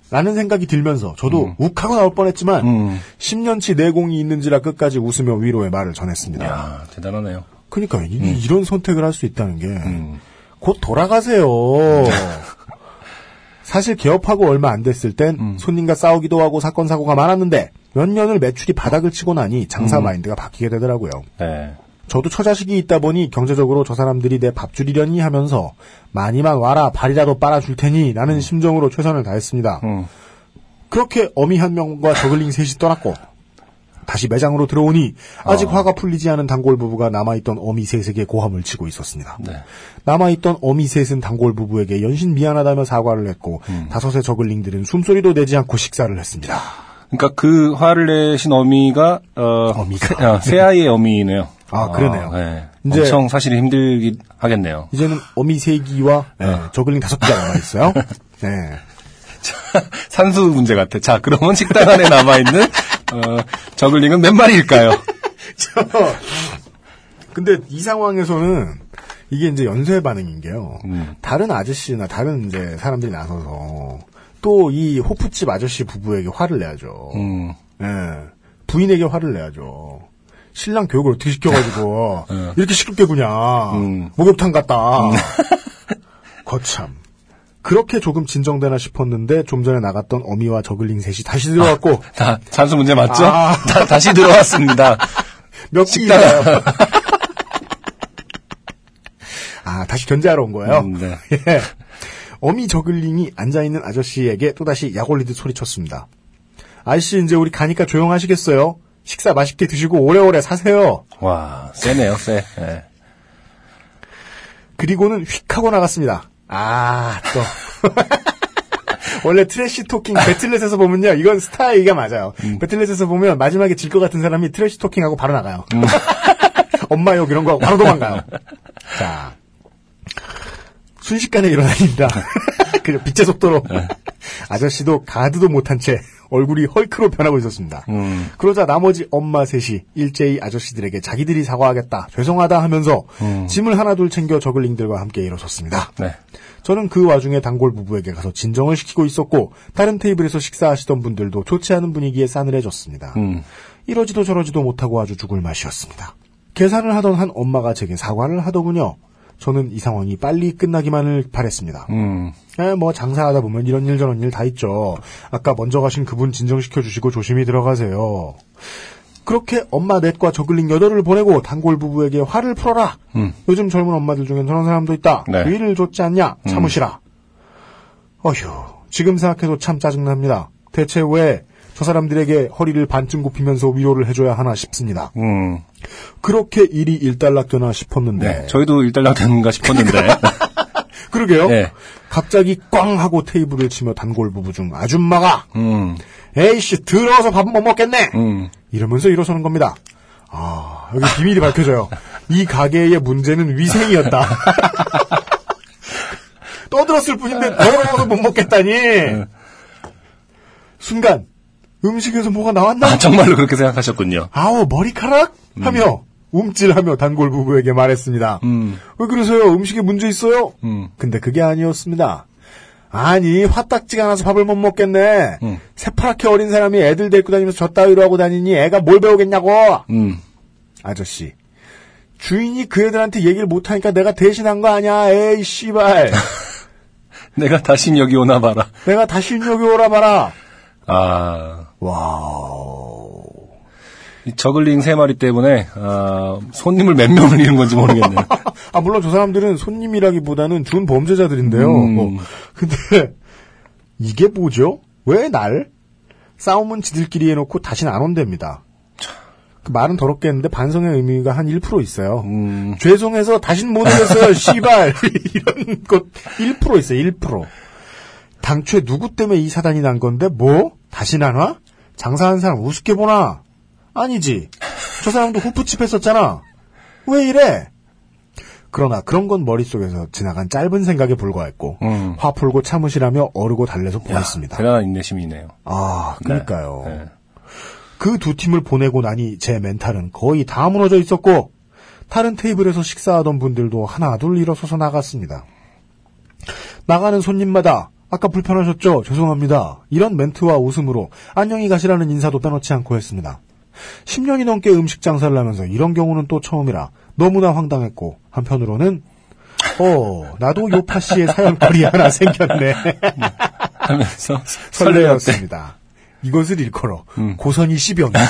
라는 생각이 들면서 저도 욱하고 나올 뻔했지만 음. 10년치 내공이 있는지라 끝까지 웃으며 위로의 말을 전했습니다. 야 대단하네요. 그러니까 이, 이런 선택을 할 수 있다는 게곧 음. 돌아가세요. 사실 개업하고 얼마 안 됐을 땐 음. 손님과 싸우기도 하고 사건 사고가 많았는데 몇 년을 매출이 바닥을 치고 나니 장사 음. 마인드가 바뀌게 되더라고요. 네. 저도 처자식이 있다 보니 경제적으로 저 사람들이 내 밥 줄이려니 하면서 많이만 와라 발이라도 빨아줄 테니 라는 심정으로 최선을 다했습니다. 음. 그렇게 어미 한 명과 저글링 셋이 떠났고 다시 매장으로 들어오니 아직 어. 화가 풀리지 않은 단골 부부가 남아있던 어미 셋에게 고함을 치고 있었습니다. 네. 남아있던 어미 셋은 단골 부부에게 연신 미안하다며 사과를 했고 음. 다섯의 저글링들은 숨소리도 내지 않고 식사를 했습니다. 그러니까 그 화를 내신 어미가 어, 어미가. 새, 아, 새아이의 어미네요. 아, 그러네요. 네. 이제- 엄청 사실 힘들긴 하겠네요. 이제는 어미 세기와 네, 저글링 다섯 개가 남아 있어요. 네. 산수 문제 같아. 자, 그러면 식당 안에 남아 있는 어, 저글링은 몇 마리일까요? 근데 이 상황에서는 이게 이제 연쇄 반응인 게요. 음. 다른 아저씨나 다른 이제 사람들이 나서서 또 이 호프집 아저씨 부부에게 화를 내야죠. 음. 예. 부인에게 화를 내야죠. 신랑 교육을 어떻게 시켜가지고 어. 이렇게 시끄럽게 구냐. 음. 목욕탕 갔다. 거참. 그렇게 조금 진정되나 싶었는데 좀 전에 나갔던 어미와 저글링 셋이 다시 들어왔고 다 산수 문제 맞죠? 아. 다, 다시 들어왔습니다. 몇 식당. 아 다시 견제하러 온 거예요. 음, 네. 예. 어미 저글링이 앉아있는 아저씨에게 또다시 약 올리듯 소리쳤습니다. 아저씨 이제 우리 가니까 조용하시겠어요? 식사 맛있게 드시고 오래오래 사세요. 와, 세네요, 세. 예. 그리고는 휙 하고 나갔습니다. 아, 또. 원래 trash talking Battle.net에서 보면요. 이건 스타 얘기가 맞아요. Battle.net에서 보면 마지막에 질 것 같은 사람이 trash talking하고 바로 나가요. 엄마 욕 이런 거 바로 도망가요. 자. 순식간에 일어납니다. 그냥 빛의 속도로. 아저씨도 가드도 못한 채 얼굴이 헐크로 변하고 있었습니다. 음. 그러자 나머지 엄마 셋이 일제히 아저씨들에게 자기들이 사과하겠다, 죄송하다 하면서 짐을 하나둘 챙겨 저글링들과 함께 일어섰습니다. 네. 저는 그 와중에 단골 부부에게 가서 진정을 시키고 있었고 다른 테이블에서 식사하시던 분들도 좋지 않은 분위기에 싸늘해졌습니다. 음. 이러지도 저러지도 못하고 아주 죽을 맛이었습니다. 계산을 하던 한 엄마가 제게 사과를 하더군요. 저는 이 상황이 빨리 끝나기만을 바랬습니다. 음. 에, 뭐 장사하다 보면 이런 일 저런 일 다 있죠. 아까 먼저 가신 그분 진정시켜 주시고 조심히 들어가세요. 그렇게 엄마 넷과 저글링 여덟을 보내고 단골 부부에게 화를 풀어라. 음. 요즘 젊은 엄마들 중엔 저런 사람도 있다. 네. 위를 줬지 않냐? 참으시라. 어휴, 지금 생각해도 참 짜증납니다. 대체 왜 저 사람들에게 허리를 반쯤 굽히면서 위로를 해줘야 하나 싶습니다. 음. 그렇게 일이 일단락되나 싶었는데. 네. 저희도 일단락 되는가 싶었는데. 그러게요. 네. 갑자기 꽝 하고 테이블을 치며 단골 부부 중 아줌마가 음. 에이씨 들어서 밥은 못 먹겠네. 음. 이러면서 일어서는 겁니다. 아 여기 비밀이 밝혀져요. 이 가게의 문제는 위생이었다. 떠들었을 뿐인데 더러워서 못 먹겠다니. 순간 음식에서 뭐가 나왔나? 아, 정말로 그렇게 생각하셨군요. 아우 머리카락 하며 움찔하며 단골 부부에게 말했습니다. 음. 왜 그러세요? 음식에 문제 있어요? 음. 근데 그게 아니었습니다. 아니 화딱지가 나서 밥을 못 먹겠네. 음. 새파랗게 어린 사람이 애들 데리고 다니면서 저 따위로 하고 다니니 애가 뭘 배우겠냐고. 음. 아저씨 주인이 그 애들한테 얘기를 못하니까 내가 대신한 거 아니야. 에이 씨발. 내가 다시 여기 오나 봐라. 내가 다시 여기 오나 봐라. 아. 와우. 이 저글링 세 마리 때문에, 아, 손님을 몇 명을 잃은 건지 모르겠네요. 아 물론 저 사람들은 손님이라기보다는 준 범죄자들인데요. 음. 뭐, 근데 이게 뭐죠? 왜 날? 싸움은 지들끼리 해놓고 다시는 안 온답니다. 그 말은 더럽게 했는데 반성의 의미가 한 1% 있어요. 음. 죄송해서 다신 못 오겠어요, 씨발. 이런 것 1% 있어요, 1%. 당초에 누구 때문에 이 사단이 난 건데, 뭐? 안 와? 장사하는 사람 우습게 보나? 아니지. 저 사람도 후프칩 했었잖아. 왜 이래? 그러나 그런 건 머릿속에서 지나간 짧은 생각에 불과했고, 음. 화 풀고 참으시라며 어르고 달래서 보냈습니다. 대단한 인내심이네요. 아, 그러니까요. 네. 그두 팀을 보내고 나니 제 멘탈은 거의 다 무너져 있었고 다른 테이블에서 식사하던 분들도 하나 둘 일어서서 나갔습니다. 나가는 손님마다 아까 불편하셨죠? 죄송합니다. 이런 멘트와 웃음으로 안녕히 가시라는 인사도 빼놓지 않고 했습니다. 10년이 넘게 음식 장사를 하면서 이런 경우는 또 처음이라 너무나 황당했고 한편으로는 어 나도 요파 씨의 사연거리 하나 생겼네 하면서. 설레었습니다. 이것을 일컬어 음. 고선이 씨병.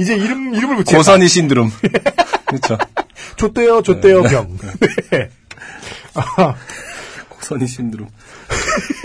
이제 이름 이름을 붙여. 고선이 신드롬. 그렇죠. 좆대요 좆대요 병. 네. 아, 고 선이 신드롬.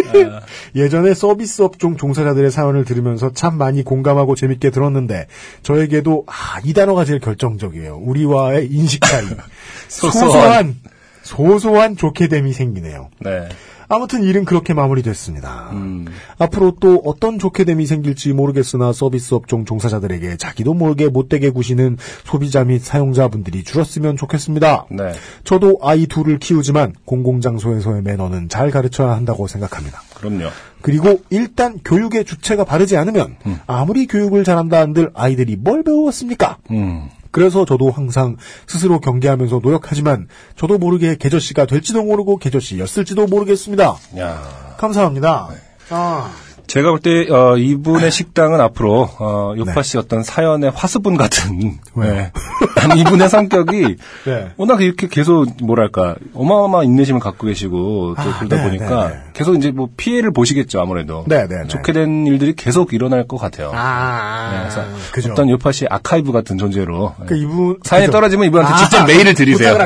예전에 서비스 업종 종사자들의 사연을 들으면서 참 많이 공감하고 재밌게 들었는데 저에게도 아, 이 단어가 제일 결정적이에요. 우리와의 인식 차이. 소소한. 소소한 소소한 좋게 됨이 생기네요. 네. 아무튼 일은 그렇게 마무리됐습니다. 음. 앞으로 또 어떤 좋게 됨이 생길지 모르겠으나 서비스 업종 종사자들에게 자기도 모르게 못되게 구시는 소비자 및 사용자분들이 줄었으면 좋겠습니다. 네. 저도 아이 둘을 키우지만 공공장소에서의 매너는 잘 가르쳐야 한다고 생각합니다. 그럼요. 그리고 일단 교육의 주체가 바르지 않으면 아무리 교육을 잘한다 한들 아이들이 뭘 배웠습니까? 음. 그래서 저도 항상 스스로 경계하면서 노력하지만 저도 모르게 개저씨가 될지도 모르고 개저씨였을지도 모르겠습니다. 야. 감사합니다. 아, 제가 볼 때, 어, 이분의 식당은 앞으로, 어, 요파 네. 씨 어떤 사연의 화수분 같은? 네. 아니, 이분의 성격이, 네. 워낙 이렇게 계속, 뭐랄까, 어마어마한 인내심을 갖고 계시고, 또 아, 그러다 네, 보니까, 네, 네. 계속 이제 뭐 피해를 보시겠죠, 아무래도. 네, 네, 네. 좋게 된 일들이 계속 일어날 것 같아요. 아, 네, 그래서 그죠. 어떤 요파 씨의 아카이브 같은 존재로. 그 이분 사연이 그죠. 떨어지면 이분한테 직접 아, 메일을 드리세요.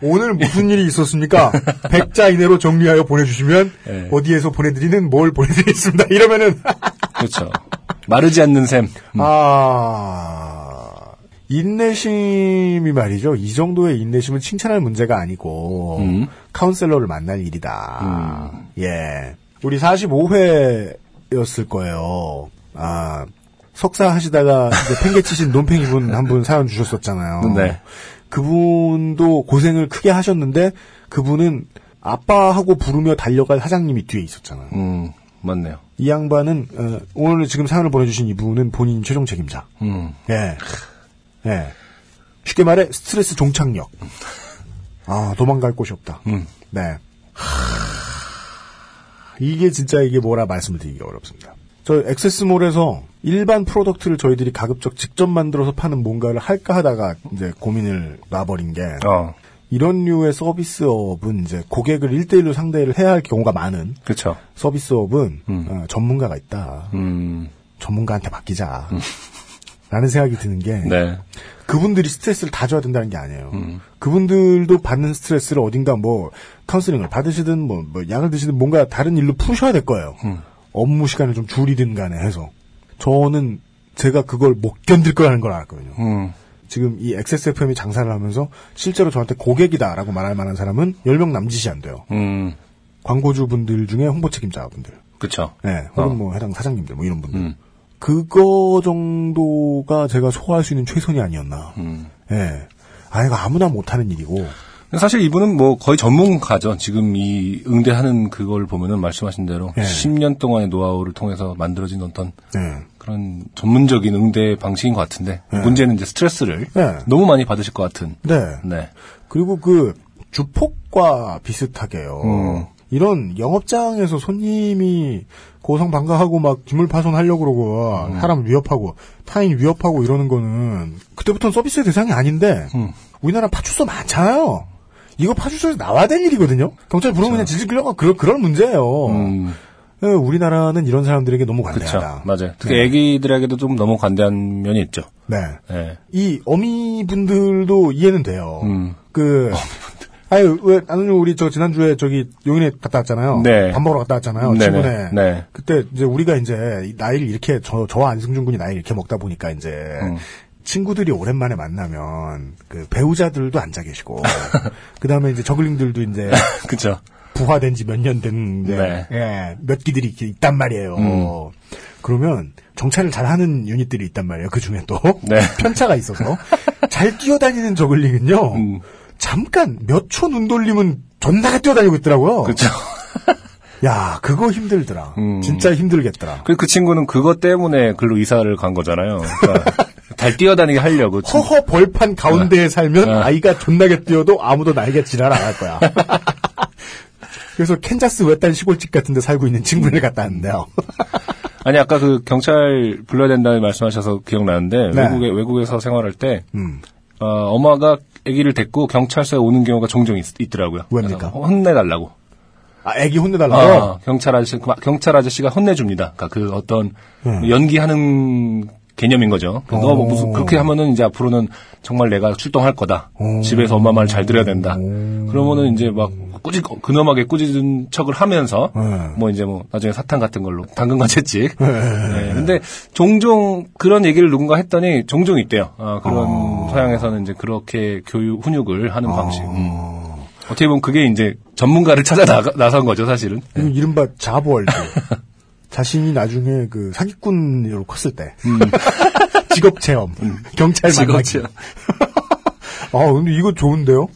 오늘 무슨 일이 있었습니까? 100자 이내로 정리하여 보내주시면 네. 어디에서 보내드리는 뭘 보내드리겠습니다. 이러면은 그렇죠. 마르지 않는 셈. 음. 아 인내심이 말이죠. 이 정도의 인내심은 칭찬할 문제가 아니고 음. 카운셀러를 만날 일이다. 예, 우리 45회였을 거예요. 아 석사 하시다가 이제 팽개 치신 논팽이 분 한 분 사연 주셨었잖아요. 네. 그분도 고생을 크게 하셨는데 그분은 아빠하고 부르며 달려갈 사장님이 뒤에 있었잖아요. 음, 맞네요. 이 양반은 어, 오늘 지금 사연을 보내주신 이분은 본인 최종 책임자. 음. 예, 예. 쉽게 말해 스트레스 종착역. 아 도망갈 곳이 없다. 음. 네. 하, 이게 진짜 이게 뭐라 말씀을 드리기 어렵습니다. 저 XS몰에서 일반 product를 저희들이 가급적 직접 만들어서 파는 뭔가를 할까 하다가 이제 고민을 놔버린 게 어, 이런 류의 서비스업은 이제 고객을 1대1로 상대를 해야 할 경우가 많은 그쵸. 서비스업은 어, 전문가가 있다. 음, 전문가한테 맡기자. 라는 생각이 드는 게 네. 그분들이 스트레스를 다 줘야 된다는 게 아니에요. 그분들도 받는 스트레스를 어딘가 뭐 카운슬링을 받으시든 뭐, 뭐 약을 드시든 뭔가 다른 일로 푸셔야 될 거예요. 업무 시간을 좀 줄이든 간에 해서 저는 제가 그걸 못 견딜 거라는 걸 알았거든요. 음, 지금 이 XSFM이 장사를 하면서 실제로 저한테 고객이다라고 말할 만한 사람은 10명 남짓이 안 돼요. 음, 광고주분들 중에 홍보 책임자분들. 그쵸. 네, 혹은 어. 뭐 해당 사장님들 뭐 이런 분들. 음. 그거 정도가 제가 소화할 수 있는 최선이 아니었나. 음. 예. 아, 이거 아무나 못하는 일이고. 사실 이분은 뭐 거의 전문가죠. 지금 이 응대하는 그걸 보면은 말씀하신 대로 예. 10년 동안의 노하우를 통해서 만들어진 어떤 예. 그런 전문적인 응대 방식인 것 같은데 문제는 이제 스트레스를 네. 너무 많이 받으실 것 같은. 네. 네. 그리고 그 주폭과 비슷하게요. 음. 이런 영업장에서 손님이 고성방가하고 막 기물 파손하려고 그러고 음. 사람 위협하고 타인 위협하고 이러는 거는 그때부터는 서비스의 대상이 아닌데 음. 우리나라 파출소 많잖아요. 이거 파출소에서 나와야 될 일이거든요. 경찰 부르면 그냥 질질 끌려가 그럴 그럴 문제예요. 음, 예, 우리나라는 이런 사람들에게 너무 그쵸. 관대하다. 맞아요. 특히 애기들에게도 좀 너무 관대한 면이 있죠. 네. 예. 이 어미분들도 이해는 돼요. 음. 그 아유 왜 나는 우리 저 지난주에 저기 용인에 갔다 왔잖아요. 네. 밥 먹으러 갔다 왔잖아요. 네네. 친구네. 네. 그때 이제 우리가 이제 이 나이를 이렇게 저 저와 안승준 군이 나이를 이렇게 먹다 보니까 이제 음. 친구들이 오랜만에 만나면 그 배우자들도 앉아 계시고 그다음에 이제 저글링들도 이제 그쵸. 부화된 지 몇년된 네. 예, 몇 기들이 이렇게 있단 말이에요. 음. 그러면 정찰을 잘하는 유닛들이 있단 말이에요. 그 중에 또 네. 편차가 있어서 잘 뛰어다니는 저글링은요. 음. 잠깐 몇 초 눈 돌리면 존나게 뛰어다니고 있더라고요. 그쵸. 야 그거 힘들더라. 음. 진짜 힘들겠더라. 그, 그 친구는 그것 때문에 글로 이사를 간 거잖아요. 그러니까 달 뛰어다니게 하려고. 진- 허허 벌판 가운데에 살면 어. 아이가 존나게 뛰어도 아무도 나에게 지랄 안 할 거야. 그래서 캔자스 외딴 시골집 같은 데 살고 있는 친구를 갖다 왔는데요. 아니 아까 그 경찰 불러야 된다는 말씀하셔서 기억나는데 네. 외국에 외국에서 생활할 때 음. 어, 엄마가 아기를 데리고 경찰서에 오는 경우가 종종 있, 더라고요 왜입니까? 혼내달라고. 아, 애기 혼내달라고? 어, 경찰 아저씨 그 경찰 아저씨가 혼내줍니다. 그러니까 그 어떤 음. 연기하는 개념인 거죠. 너뭐 오. 무슨 그렇게 하면은 이제 앞으로는 정말 내가 출동할 거다. 오. 집에서 엄마 말 잘 들어야 된다. 그러면은 이제 막 꾸짖 근엄하게 꾸짖은 척을 하면서 네. 뭐 이제 뭐 나중에 사탕 같은 걸로 당근과 채찍. 네. 근데 종종 그런 얘기를 누군가 했더니 종종 있대요. 아, 그런 서양에서는 이제 그렇게 교육 훈육을 하는 방식. 음. 어떻게 보면 그게 이제 전문가를 찾아 나가, 나선 거죠, 사실은. 이거 이른바 자부월드. 자신이 나중에 그 사기꾼으로 컸을 때. 직업 체험. 경찰 직업 만나기. 체험. 아, 근데 이거 좋은데요?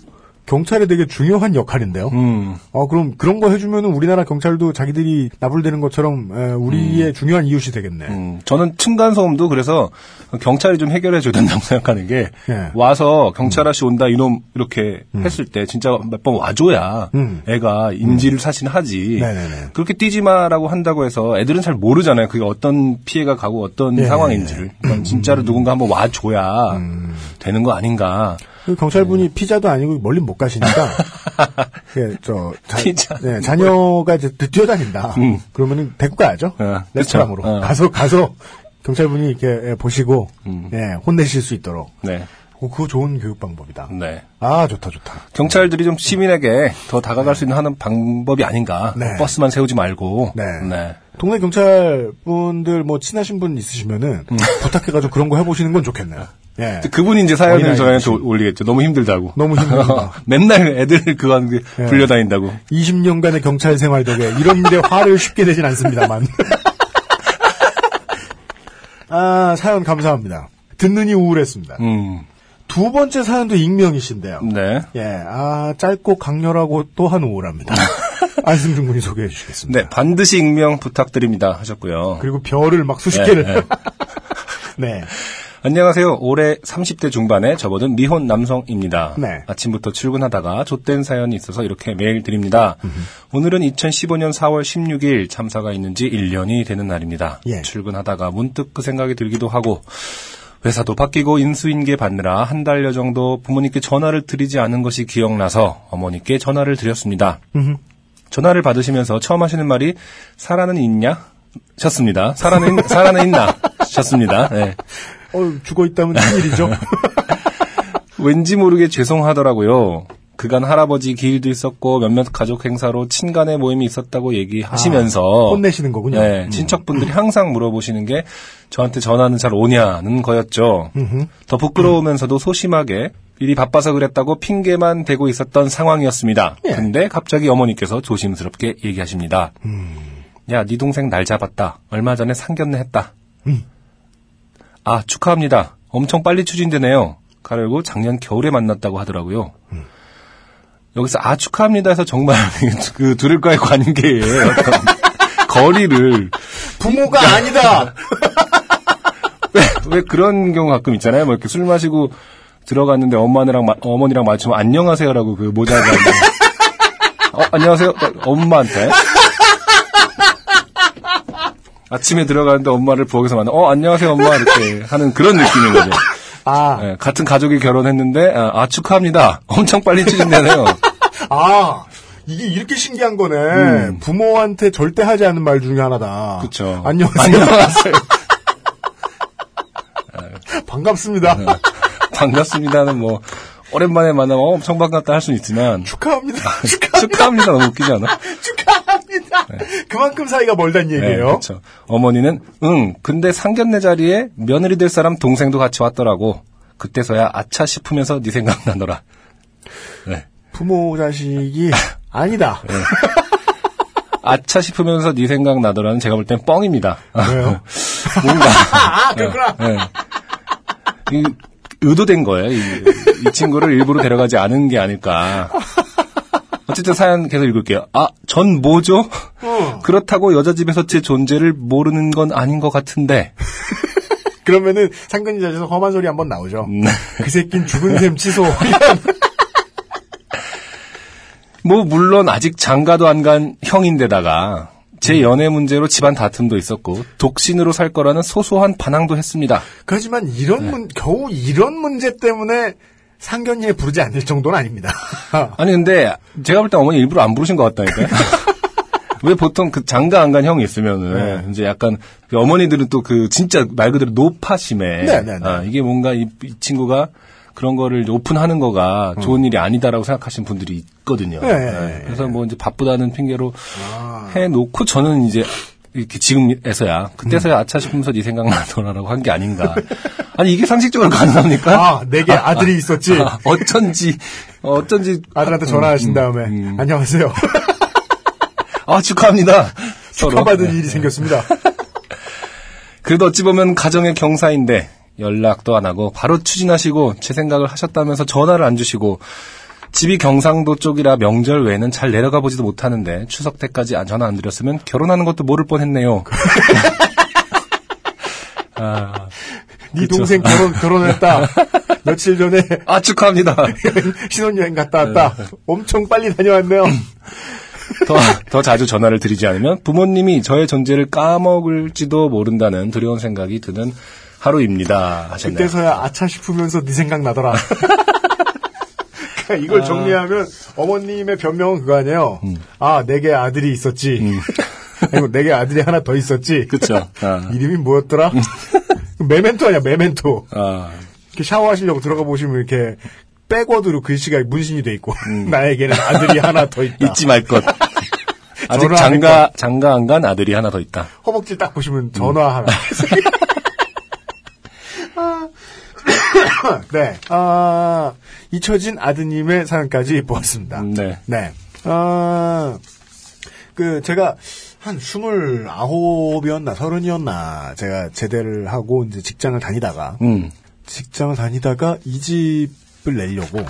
경찰에 되게 중요한 역할인데요? 음. 아, 그럼 그런 거 해주면은 우리나라 경찰도 자기들이 나불대는 것처럼 에, 우리의 중요한 이웃이 되겠네. 음, 저는 층간 소음도 그래서 경찰이 좀 해결해 줘야 된다고 생각하는 게 예. 와서 경찰 아저씨 온다 이놈 이렇게 했을 때 진짜 몇 번 와줘야 음. 애가 인지를 사실 하지 네네네. 그렇게 뛰지 마라고 한다고 해서 애들은 잘 모르잖아요 그게 어떤 피해가 가고 어떤 예. 음. 상황인지를 진짜로 누군가 한번 와줘야 되는 거 아닌가 그 경찰분이 피자도 아니고 멀리 못 가시니까 예, 저 자, 피자. 네, 자녀가 이제 뛰어다닌다. 음. 그러면은 데리고 가야죠. 어, 레스토랑으로. 어. 가서 가서 경찰분이 이렇게 예, 보시고 음. 예, 혼내실 수 있도록. 네, 어, 그거 좋은 교육 방법이다. 네. 아 좋다 좋다. 경찰들이 좀 시민에게 더 다가갈 수 있는 하는 방법이 아닌가 네. 버스만 세우지 말고 네. 네. 동네 경찰 분들 뭐 친하신 분 있으시면은 음. 부탁해가지고 그런 거 해보시는 건 좋겠네요. 예. 그분이 이제 사연을 중심. 올리겠죠. 너무 힘들다고. 너무 힘듭니다. 맨날 애들 그거 하는 게 예. 불려다닌다고. 20년간의 경찰 생활 덕에 이런 일에 화를 쉽게 내진 않습니다만. 아, 사연 감사합니다. 듣느니 우울했습니다. 음, 두 번째 사연도 익명이신데요. 네. 예, 아, 짧고 강렬하고 또한 우울합니다. 안승준 군이 소개해 주시겠습니다. 네, 반드시 익명 부탁드립니다. 하셨고요. 그리고 별을 막 수십 네, 개를. 네. 네. 안녕하세요. 올해 30대 중반에 접어든 미혼 남성입니다. 네. 아침부터 출근하다가 좆된 사연이 있어서 이렇게 메일 드립니다. 오늘은 2015년 4월 16일 참사가 있는 지 1년이 되는 날입니다. 예. 출근하다가 문득 그 생각이 들기도 하고 회사도 바뀌고 인수인계 받느라 한 달여 정도 부모님께 전화를 드리지 않은 것이 기억나서 어머니께 전화를 드렸습니다. 전화를 받으시면서 처음 하시는 말이 살아는 있냐? 셨습니다. 살아는, 살아는 있나? 셨습니다. 네. 어, 죽어 있다면 큰일이죠. 왠지 모르게 죄송하더라고요. 그간 할아버지 기일도 있었고 몇몇 가족 행사로 친간의 모임이 있었다고 얘기하시면서 아, 혼내시는 거군요. 네, 음. 친척분들이 항상 물어보시는 게 저한테 전화는 잘 오냐는 거였죠. 음흠. 더 부끄러우면서도 소심하게 일이 바빠서 그랬다고 핑계만 대고 있었던 상황이었습니다. 예. 근데 갑자기 어머니께서 조심스럽게 얘기하십니다. 음. 야, 네 동생 날 잡았다. 얼마 전에 상견례 했다. 음. 아, 축하합니다. 엄청 빨리 추진되네요. 가르고 작년 겨울에 만났다고 하더라고요. 음. 여기서 아 축하합니다 해서 정말 그 둘과의 관계에 어떤 거리를 부모가 아니다! 왜, 왜 그런 경우 가끔 있잖아요. 뭐 이렇게 술 마시고 들어갔는데 엄마랑 마- 어머니랑 마주치면 안녕하세요라고 그 모자가 어, 안녕하세요 엄마한테 아침에 들어가는데 엄마를 부엌에서 만나 어 안녕하세요 엄마 이렇게 하는 그런 느낌인 거죠. 아, 예, 같은 가족이 결혼했는데 아, 아, 축하합니다. 엄청 빨리 추진되네요. 아, 이게 이렇게 신기한 거네. 부모한테 절대 하지 않는 말 중에 하나다. 음. 그쵸. 안녕하세요. 안녕하세요. 반갑습니다. 반갑습니다는 뭐 오랜만에 만나면 어, 엄청 반갑다 할 수는 있지만 축하합니다. 축하, 축하합니다 너무 웃기지 않아? 축하합니다. 그만큼 사이가 멀단 얘기예요. 그렇죠. 어머니는 응 근데 상견례 자리에 며느리 될 사람 동생도 같이 왔더라고. 그때서야 아차 싶으면서 네 생각 나더라. 네. 부모 자식이 아니다. 아차 싶으면서 네 생각 나더라는 제가 볼 땐 뻥입니다. 왜요? 뭔가 아, 그렇구나. 네. 이, 의도된 거예요. 이, 이 친구를 일부러 데려가지 않은 게 아닐까. 어쨌든 사연 계속 읽을게요. 아, 전 뭐죠? 어. 그렇다고 여자 집에서 제 존재를 모르는 건 아닌 것 같은데. 그러면은 상근이 자리에서 험한 소리 한번 나오죠. 음. 그 새낀 죽은 셈 취소. 뭐 물론 아직 장가도 안 간 형인데다가 제 연애 문제로 집안 다툼도 있었고 독신으로 살 거라는 소소한 반항도 했습니다. 그렇지만 이런 네. 문, 겨우 이런 문제 때문에 상견례에 부르지 않을 정도는 아닙니다. 아니 근데 제가 볼 때 어머니 일부러 안 부르신 것 같다니까요. 왜 보통 그 장가 안 간 형이 있으면은 네. 이제 약간 그 어머니들은 또 그 진짜 말 그대로 노파심에 네, 네, 네. 아, 이게 뭔가 이, 이 친구가 그런 거를 오픈하는 거가 좋은 일이 아니다라고 생각하시는 분들이 있거든요. 네, 네. 네, 그래서 뭐 이제 바쁘다는 핑계로 아. 해놓고 저는 이제 이렇게 지금에서야 그때서야 아차 싶으면서 네 생각 나더라라고 한 게 아닌가. 아니 이게 상식적으로 가능합니까? 아, 내게 아 들이 있었지. 아, 어쩐지 어쩐지 아들한테 전화하신 다음에 음. 안녕하세요. 아 축하합니다. 축하받은 네. 일이 생겼습니다. 그래도 어찌 보면 가정의 경사인데 연락도 안 하고 바로 추진하시고 제 생각을 하셨다면서 전화를 안 주시고 집이 경상도 쪽이라 명절 외에는 잘 내려가 보지도 못하는데 추석 때까지 안- 전화 안 드렸으면 결혼하는 것도 모를 뻔했네요. 아, 네 그쵸. 동생 결혼 결혼했다. 며칠 전에 아 축하합니다. 신혼여행 갔다 왔다. 엄청 빨리 다녀왔네요. 더, 더 자주 전화를 드리지 않으면 부모님이 저의 존재를 까먹을지도 모른다는 두려운 생각이 드는 하루입니다. 하셨네요. 그때서야 아차 싶으면서 네 생각 나더라. 그러니까 이걸 정리하면 어머님의 변명은 그거 아니에요. 음. 아 내게 아들이 있었지. 아니고 내게 아들이 하나 더 있었지. 그쵸. 아. 이름이 뭐였더라? 메멘토 아니야 메멘토. 아, 이렇게 샤워하시려고 들어가 보시면 이렇게 백워드로 글씨가 문신이 돼 있고 음. 나에게는 아들이 하나 더 있다. 잊지 말 것. 아직 장가, 장가 안 간 아들이 하나 더 있다. 허벅지 딱 음. 보시면 전화 하나. 아. 네. 아, 잊혀진 아드님의 사연까지 보았습니다. 음, 네. 네. 아, 그, 제가 한 스물아홉이었나, 서른이었나, 제가 제대를 하고 이제 직장을 다니다가, 음, 직장을 다니다가 이 집을 내려고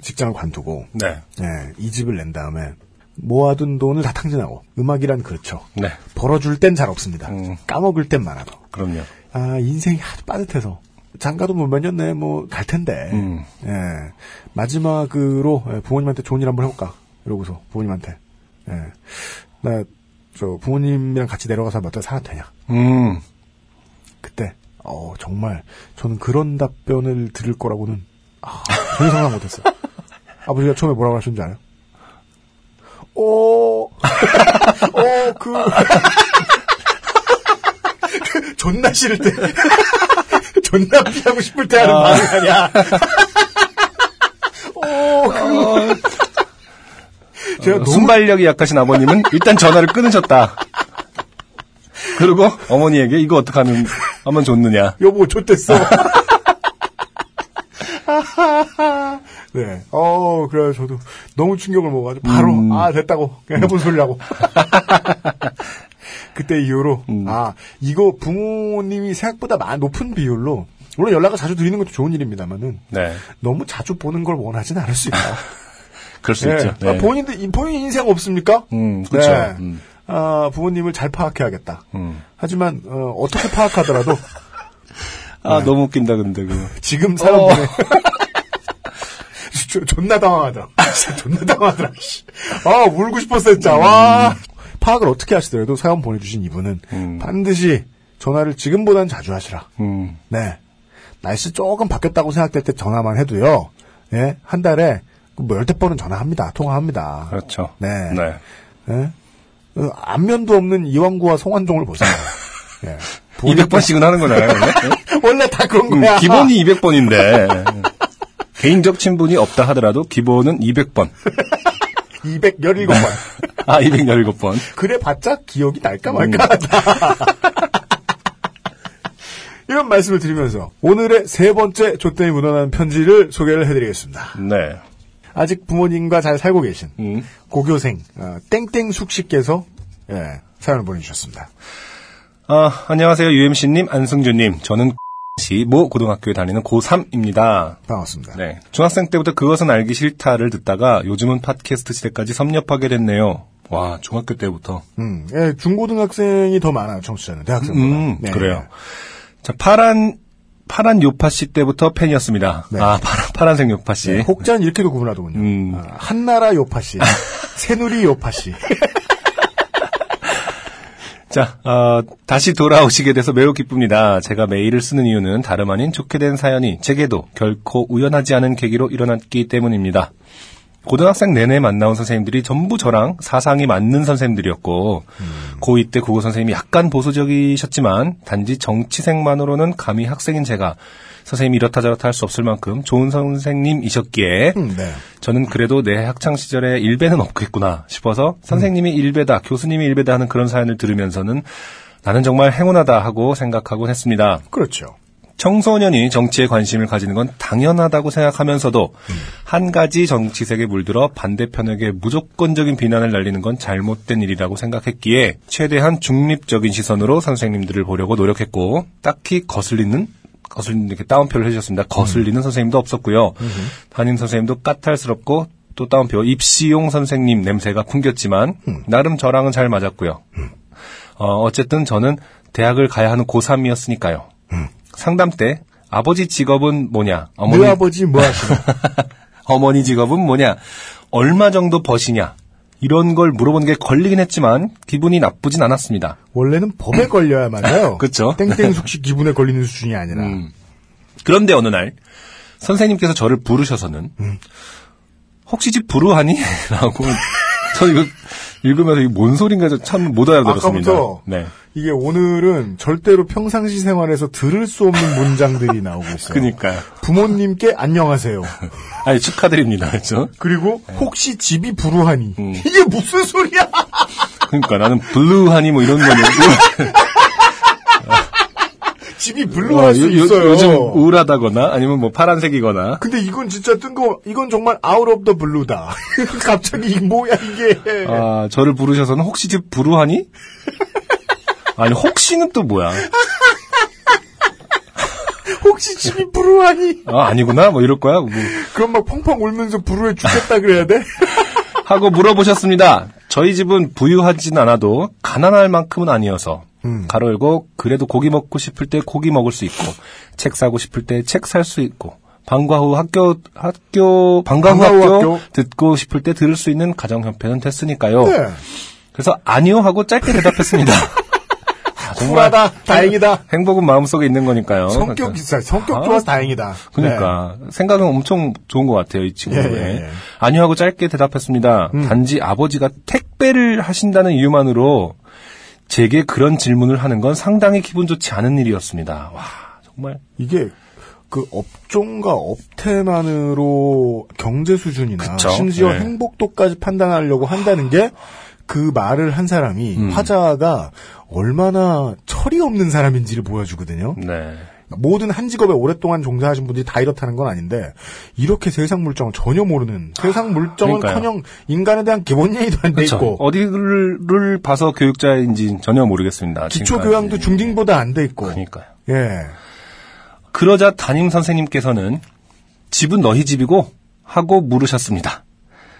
직장을 관두고, 네. 네, 이 집을 낸 다음에 모아둔 돈을 다 탕진하고, 음악이란 그렇죠. 네. 벌어줄 땐 잘 없습니다. 음. 까먹을 땐 많아도. 그럼요. 아, 인생이 아주 빠듯해서. 장가도 뭐 몇 년 내에 뭐 갈 텐데. 음. 예. 마지막으로 예, 부모님한테 좋은 일 한번 해볼까? 이러고서 부모님한테. 예. 나, 저, 부모님이랑 같이 내려가서 몇달 살아도 되냐? 음. 그때, 어, 정말, 저는 그런 답변을 들을 거라고는, 아, 전혀 상상 못했어요. 아버지가 처음에 뭐라고 하셨는지 알아요? 어, 어, 그, 그 존나 싫을 때, 존나 피하고 싶을 때 하는 반응 아니야. 어, 그, 제가 너무 순발력이 약하신 아버님은 일단 전화를 끊으셨다. 그리고 어머니에게 이거 어떡하면 하면 좋느냐. 여보, 좋댔어. 네. 어, 그래, 저도 너무 충격을 먹어가지고, 바로, 음. 아, 됐다고. 그냥 해본 소리라고. 그때 이후로, 아, 이거 부모님이 생각보다 많, 높은 비율로, 물론 연락을 자주 드리는 것도 좋은 일입니다만은, 네. 너무 자주 보는 걸 원하진 않을 수 있다. 그럴 수 네. 있죠. 네. 아, 본인들, 본인 인생 없습니까? 음, 그렇죠. 네. 음. 아, 부모님을 잘 파악해야겠다. 음. 하지만, 어, 어떻게 파악하더라도, 아, 너무 웃긴다, 근데, 그. 지금 사람 어. 존나 당황하더라. 진짜 존나 당황하더라. 씨. 아, 울고 싶었어, 진짜. 와. 파악을 어떻게 하시더라도 사연 보내주신 이분은 음. 반드시 전화를 지금보단 자주 하시라. 음. 네. 날씨 조금 바뀌었다고 생각될 때 전화만 해도요. 예, 한 달에 뭐 열댓 번은 전화합니다. 통화합니다. 그렇죠. 네. 네. 예? 어, 안면도 없는 이왕구와 송환종을 보세요. 예. 200번씩은 하는 거잖아요. 원래? 원래 다 그런 음, 거야. 기본이 200번인데. 개인적 친분이 없다 하더라도 기본은 200번. 217번. 아, 217번. 그래 봤자 기억이 날까 말까 하다. 이런 말씀을 드리면서 오늘의 세 번째 조땜이 묻어나는 편지를 소개를 해드리겠습니다. 네. 아직 부모님과 잘 살고 계신 음. 고교생 어, 땡땡숙 씨께서 예, 사연을 보내주셨습니다. 아, 안녕하세요. UMC님, 안승준님. 저는 시모 고등학교에 다니는 고3입니다. 반갑습니다. 네. 중학생 때부터 그것은 알기 싫다를 듣다가 요즘은 팟캐스트 시대까지 섭렵하게 됐네요. 와, 중학교 때부터. 음, 예, 중고등학생이 더 많아요, 청취자는. 대학생보다. 음, 네. 그래요. 자, 파란, 파란 요파 씨 때부터 팬이었습니다. 네. 아, 파란, 파란색 요파 씨. 네, 혹자는 이렇게도 구분하더군요. 음. 아, 한나라 요파 씨, 새누리 요파 씨. 자, 어, 다시 돌아오시게 돼서 매우 기쁩니다. 제가 메일을 쓰는 이유는 다름 아닌 좋게 된 사연이 제게도 결코 우연하지 않은 계기로 일어났기 때문입니다. 고등학생 내내 만나온 선생님들이 전부 저랑 사상이 맞는 선생님들이었고, 고2 때 국어 선생님이 약간 보수적이셨지만, 단지 정치생만으로는 감히 학생인 제가 선생님이 이렇다 저렇다 할 수 없을 만큼 좋은 선생님이셨기에, 음, 네. 저는 그래도 내 학창 시절에 일배는 없겠구나 싶어서 선생님이 일배다, 교수님이 일배다 하는 그런 사연을 들으면서는 나는 정말 행운하다 하고 생각하곤 했습니다. 그렇죠. 청소년이 정치에 관심을 가지는 건 당연하다고 생각하면서도 한 가지 정치색에 물들어 반대편에게 무조건적인 비난을 날리는 건 잘못된 일이라고 생각했기에 최대한 중립적인 시선으로 선생님들을 보려고 노력했고 딱히 거슬리는 거슬리는 이렇게 따옴표를 해주셨습니다. 거슬리는 선생님도 없었고요. 담임 선생님도 까탈스럽고 또 따옴표 입시용 선생님 냄새가 풍겼지만 나름 저랑은 잘 맞았고요. 어, 어쨌든 저는 대학을 가야 하는 고3이었으니까요. 상담 때 아버지 직업은 뭐냐? 어머니, 네 아버지 뭐 하시나? 어머니 직업은 뭐냐? 얼마 정도 버시냐? 이런 걸 물어보는 게 걸리긴 했지만 기분이 나쁘진 않았습니다. 원래는 법에 걸려야만 해요. 그쵸. 땡땡숙 씨 기분에 걸리는 수준이 아니라. 음. 그런데 어느 날 선생님께서 저를 부르셔서는 혹시 집 부루하니? 라고 저 이거 읽으면서 이게 뭔 소린가 참 못 알아들었습니다. 아까부터 네. 이게 오늘은 절대로 평상시 생활에서 들을 수 없는 문장들이 나오고 있어요. 그니까요. 부모님께 안녕하세요. 아니 축하드립니다. 그렇죠? 그리고 혹시 집이 불우하니 음. 이게 무슨 소리야? 그러니까 나는 blue하니 뭐 이런 거는 집이 불우할 수 요- 요- 있어요. 요즘 우울하다거나 아니면 뭐 파란색이거나 근데 이건 진짜 뜬금 이건 정말 out of the blue다. 갑자기 이 뭐야 이게? 아, 저를 부르셔서는 혹시 집 불우하니? 아니 혹시는 또 뭐야? 혹시 집이 불우하니? 아 아니구나 뭐 이럴 거야 뭐. 그럼 막 펑펑 울면서 불우해 죽겠다 그래야 돼? 하고 물어보셨습니다. 저희 집은 부유하진 않아도 가난할 만큼은 아니어서 음. 가로 열고 그래도 고기 먹고 싶을 때 고기 먹을 수 있고 책 사고 싶을 때 책 살 수 있고 방과 후 학교 학교 방과 후 방과 후 학교, 학교. 듣고 싶을 때 들을 수 있는 가정 형편은 됐으니까요. 네. 그래서 아니요 하고 짧게 대답했습니다. 쿨하다. 다행이다. 행복은 마음속에 있는 거니까요. 성격 있어. 성격 아, 좋아서 다행이다. 그러니까 생각은 엄청 좋은 것 같아요 이 친구의. 예, 예, 예. 아니요 하고 짧게 대답했습니다. 단지 아버지가 택배를 하신다는 이유만으로 제게 그런 질문을 하는 건 상당히 기분 좋지 않은 일이었습니다. 와 정말 이게 그 업종과 업태만으로 경제 수준이나 그쵸. 심지어 네. 행복도까지 판단하려고 한다는 게 그 말을 한 사람이 음. 화자가 얼마나 철이 없는 사람인지를 보여주거든요. 네. 모든 한 직업에 오랫동안 종사하신 분들이 다 이렇다는 건 아닌데 이렇게 세상 물정을 전혀 모르는 세상 물정은커녕 인간에 대한 기본 예의도 안돼 그렇죠. 있고 어디를 봐서 교육자인지 전혀 모르겠습니다. 기초. 교양도 중딩보다 안 돼 있고 그러니까요. 예 그러자 담임 선생님께서는 집은 너희 집이고 하고 물으셨습니다.